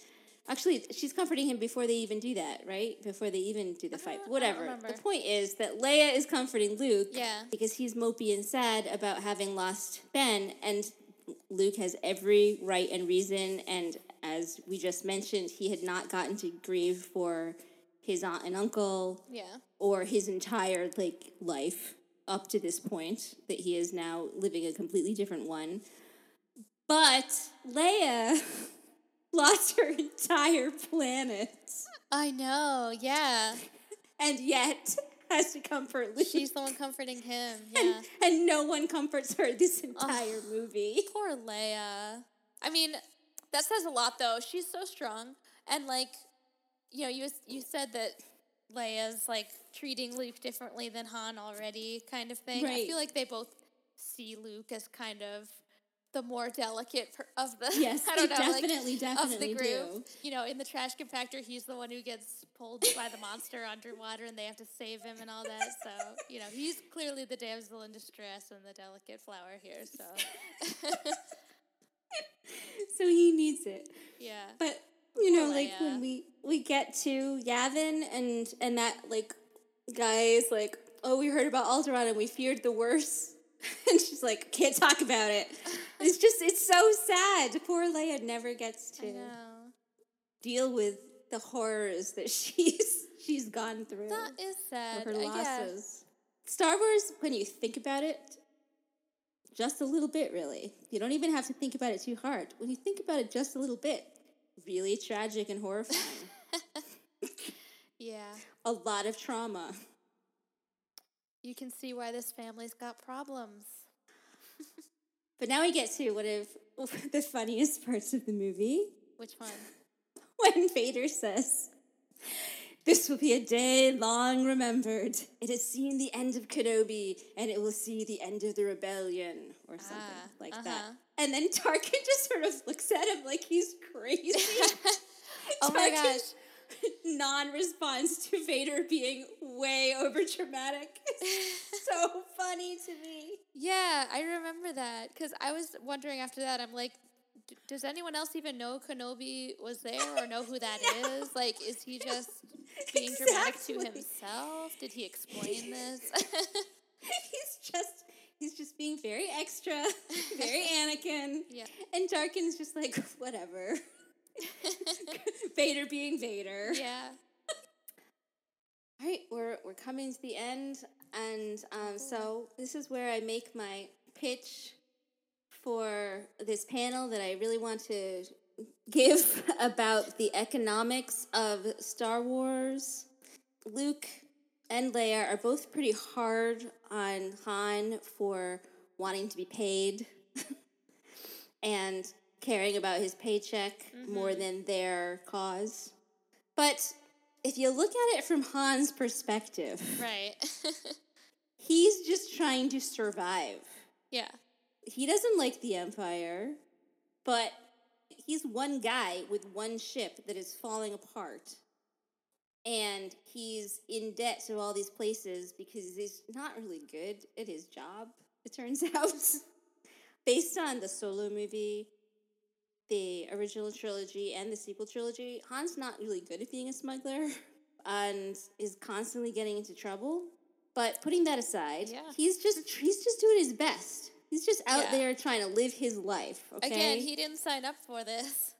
Actually, she's comforting him before they even do that, right? Before they even do the fight. don't- I don't Whatever. The point is that Leia is comforting Luke Yeah. because he's mopey and sad about having lost Ben, and Luke has every right and reason. And as we just mentioned, he had not gotten to grieve for his aunt and uncle Yeah. or his entire like life up to this point that he is now living a completely different one. But Leia lost her entire planet I know, yeah. and yet has to comfort Luke. She's the one comforting him, and, yeah. and no one comforts her this entire movie. Poor Leia. I mean, that says a lot, though. She's so strong, and like, you know, you you said that Leia's like treating Luke differently than Han already, kind of thing. I feel like they both see Luke as kind of the more delicate of the. Yes, I don't know, like, definitely, of definitely the group. do. You know, in the trash compactor, he's the one who gets pulled by the monster underwater, and they have to save him and all that. So, you know, he's clearly the damsel in distress and the delicate flower here. So, So he needs it. yeah. But you know, Poor like Leia. when we we get to Yavin and and that like guy is like, oh, we heard about Alderaan and we feared the worst. and she's like, can't talk about it. It's just it's so sad. Poor Leia never gets to deal with the horrors that she's she's gone through. That is sad. for her losses. Star Wars, when you think about it, just a little bit, really. You don't even have to think about it too hard. When you think about it just a little bit, really tragic and horrifying. Yeah. a lot of trauma. You can see why this family's got problems. But now we get to one of the funniest parts of the movie Which one? when Vader says, This will be a day long remembered. It has seen the end of Kenobi, and it will see the end of the rebellion, or something Ah, like that. uh-huh. And then Tarkin just sort of looks at him like he's crazy. Oh my Tarkin's non-response to Vader being way over dramatic. so funny to me. Yeah, I remember that because I was wondering after that. I'm like, does anyone else even know Kenobi was there or know who that is? Like, is he just being dramatic to himself? Did he explain this? he's just he's just being very extra, very Anakin. Yeah. And Tarkin's just like whatever. Vader being Vader. yeah. All right, we're we're coming to the end, and um, so this is where I make my pitch for this panel that I really want to give about the economics of Star Wars. Luke and Leia are both pretty hard on Han for wanting to be paid and caring about his paycheck mm-hmm. more than their cause. But if you look at it from Han's perspective, Right. he's just trying to survive. yeah. He doesn't like the Empire, but he's one guy with one ship that is falling apart. And he's in debt to all these places because he's not really good at his job, it turns out. Based on the solo movie, the original trilogy, and the sequel trilogy, Han's not really good at being a smuggler and is constantly getting into trouble. But putting that aside, Yeah. he's just he's just doing his best. He's just out Yeah. there trying to live his life. Okay. Again, he didn't sign up for this.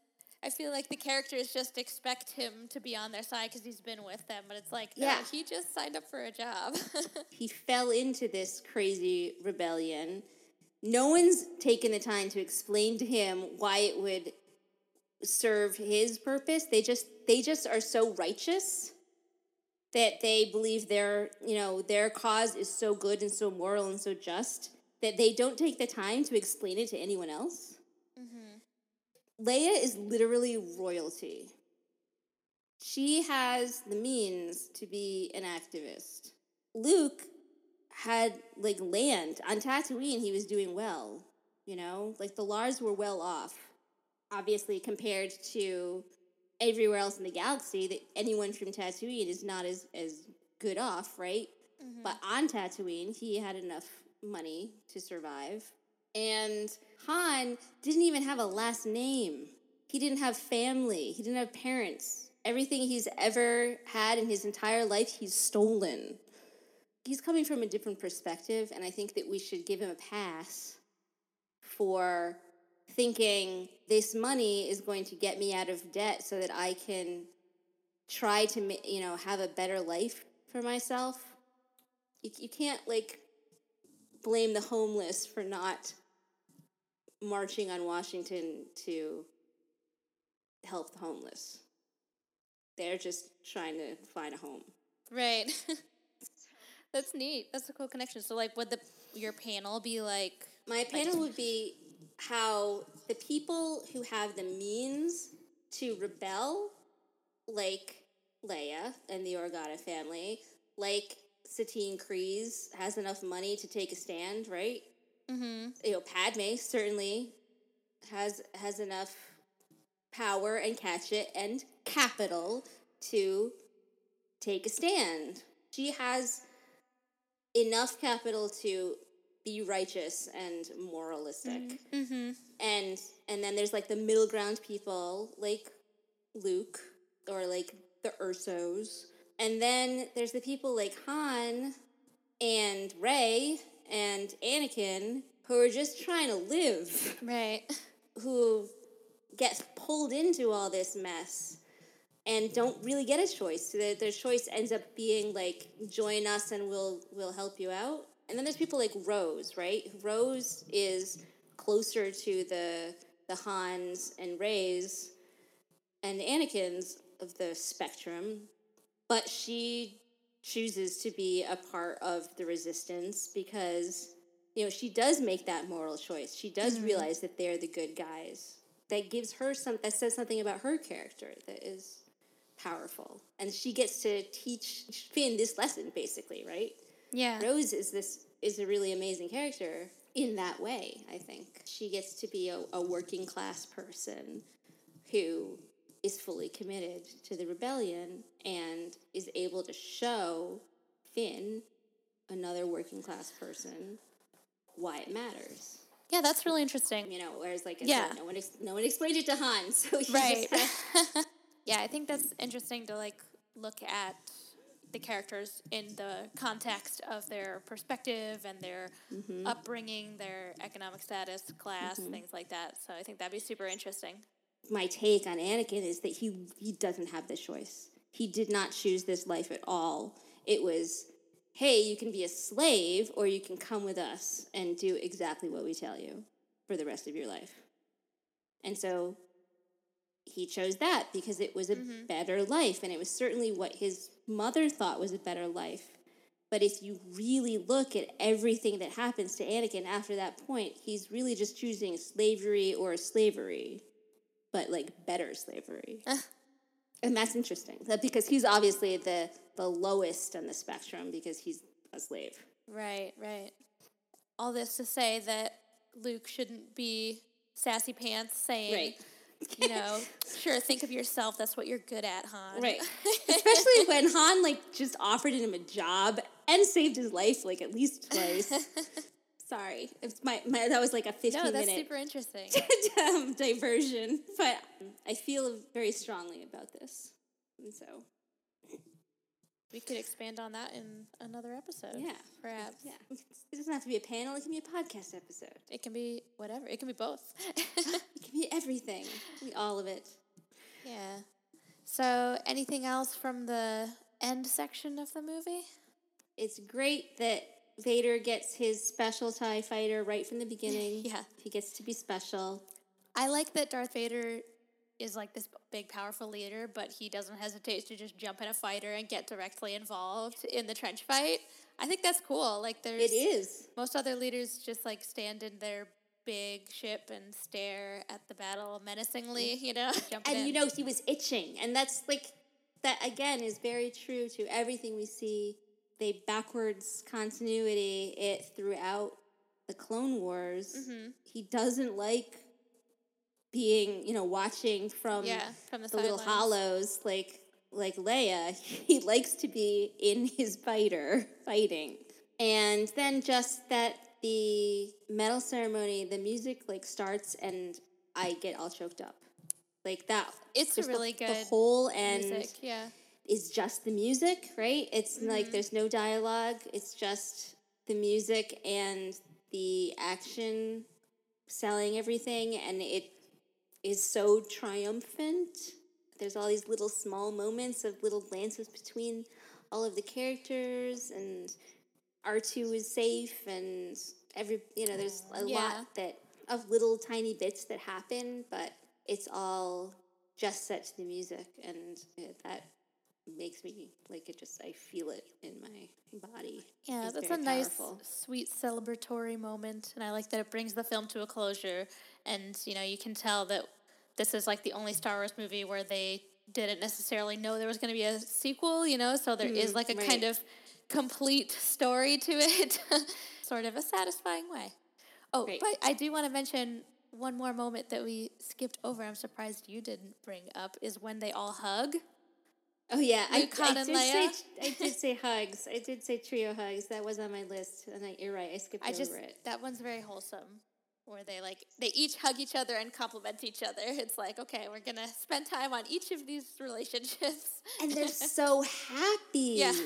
I feel like the characters just expect him to be on their side because he's been with them, but it's like, no, Yeah. he just signed up for a job. he fell into this crazy rebellion. No one's taken the time to explain to him why it would serve his purpose. They just they just are so righteous that they believe their, you know, their cause is so good and so moral and so just that they don't take the time to explain it to anyone else. mhm Leia is literally royalty. She has the means to be an activist. Luke had like land on Tatooine. He was doing well, you know, like the Lars were well off. Obviously, compared to everywhere else in the galaxy, that anyone from Tatooine is not as as good off, right? Mm-hmm. But on Tatooine, he had enough money to survive. And Han didn't even have a last name. He didn't have family. He didn't have parents. Everything he's ever had in his entire life, he's stolen. He's coming from a different perspective, and I think that we should give him a pass for thinking this money is going to get me out of debt so that I can try to, you know, have a better life for myself. You, you can't, like, blame the homeless for not marching on Washington to help the homeless. They're just trying to find a home. right. That's neat. That's a cool connection. So, like, would the your panel be like? My panel would be how the people who have the means to rebel, like Leia and the Organa family, like Satine Kryze has enough money to take a stand, right? Mm-hmm. You know, Padme certainly has has enough power and catch it and capital to take a stand. She has enough capital to be righteous and moralistic. Mm-hmm. And and then there's like the middle ground people like Luke or like the Ersos. And then there's the people like Han and Rey and Anakin who are just trying to live Right. who get pulled into all this mess and don't really get a choice. So their, their choice ends up being like, join us and we'll we'll help you out. And then there's people like Rose, right? Rose is closer to the the Hans and Reys and Anakins of the spectrum, but she chooses to be a part of the resistance because you know she does make that moral choice. She does mm-hmm. realize that they're the good guys. That gives her some. That says something about her character. That is powerful. And she gets to teach Finn this lesson, basically, right? Yeah. Rose is this is a really amazing character in that way, I think. She gets to be a, a working class person who is fully committed to the rebellion and is able to show Finn, another working class person, why it matters. Yeah, that's really interesting. You know, whereas like Yeah. said, no one ex- no one explained it to Han, so he Right. just yeah, I think that's interesting to like look at the characters in the context of their perspective and their mm-hmm. upbringing, their economic status, class, mm-hmm. things like that. So I think that'd be super interesting. my take on Anakin is that he he doesn't have this choice. He did not choose this life at all. It was, hey, you can be a slave or you can come with us and do exactly what we tell you for the rest of your life. And so he chose that because it was a mm-hmm. better life and it was certainly what his mother thought was a better life. But if you really look at everything that happens to Anakin after that point, he's really just choosing slavery or slavery but like better slavery. and that's interesting that because he's obviously the the lowest on the spectrum because he's a slave. Right, right. All this to say that Luke shouldn't be sassy pants saying, you know, sure, think of yourself. That's what you're good at, Han. Right. Especially when Han like just offered him a job and saved his life like at least twice. Sorry, it's my, my that was like a fifteen no, that's minute super interesting. um, diversion, but I feel very strongly about this, and so we could expand on that in another episode. yeah, Perhaps. yeah. It doesn't have to be a panel; it can be a podcast episode. It can be whatever. It can be both. It can be everything, It can be all of it. yeah. So, anything else from the end section of the movie? It's great that Vader gets his special TIE fighter right from the beginning. Yeah. He gets to be special. I like that Darth Vader is like this big, powerful leader, but he doesn't hesitate to just jump in a fighter and get directly involved in the trench fight. I think that's cool. Like, there's It is. most other leaders just like stand in their big ship and stare at the battle menacingly, you know? And in. you know, he was itching. And that's like, that again is very true to everything we see. They backwards continuity it throughout the Clone Wars. Mm-hmm. He doesn't like being, you know, watching from yeah, from the, the little hollows like like Leia. He likes to be in his fighter fighting. And then just that the medal ceremony, the music like starts and I get all choked up. Like that. It's the- really the, good whole end music. Yeah. is just the music, right? It's mm-hmm. like there's no dialogue. It's just the music and the action selling everything, and it is so triumphant. There's all these little small moments of little glances between all of the characters, and R2 is safe, and every, you know, there's a Yeah. lot that of little tiny bits that happen, but it's all just set to the music, and that makes me like it just I feel it in my body. Yeah, It's that's a very nice, sweet celebratory moment, and I like that it brings the film to a closure. And you know, you can tell that this is like the only Star Wars movie where they didn't necessarily know there was going to be a sequel. You know, so there is mm, like a kind of complete story to it, sort of a satisfying way. Oh, Right. but I do want to mention one more moment that we skipped over. I'm surprised you didn't bring up is when they all hug. Oh yeah, I, Luke, I did say I did say hugs. I did say trio hugs. That was on my list, and I, you're right. I skipped I over just it. that one's very wholesome. Where they like they each hug each other and compliment each other. It's like okay, we're gonna spend time on each of these relationships. And they're so happy. Yeah.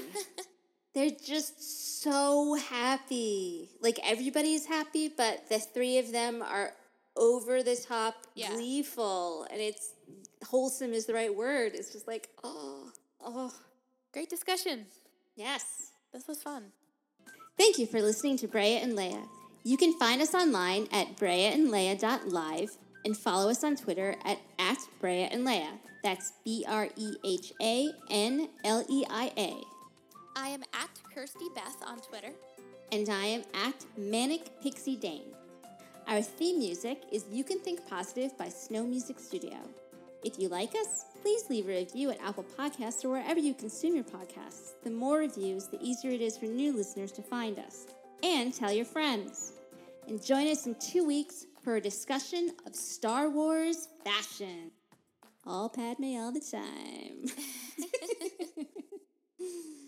They're just so happy. Like everybody's happy, but the three of them are over the top Yeah. gleeful. And it's wholesome is the right word. It's just like, oh, oh, Great discussion. yes. This was fun. Thank you for listening to Brea and Leia. You can find us online at breaandleia.live and follow us on Twitter at, at Brea and Leia. That's B R E H A N L E I A. I am at Kirsty Beth on Twitter. And I am at Manic Pixie Dane. Our theme music is You Can Think Positive by Snow Music Studio. If you like us, please leave a review at Apple Podcasts or wherever you consume your podcasts. The more reviews, the easier it is for new listeners to find us. And tell your friends. And join us in two weeks for a discussion of Star Wars fashion. All Padme all the time.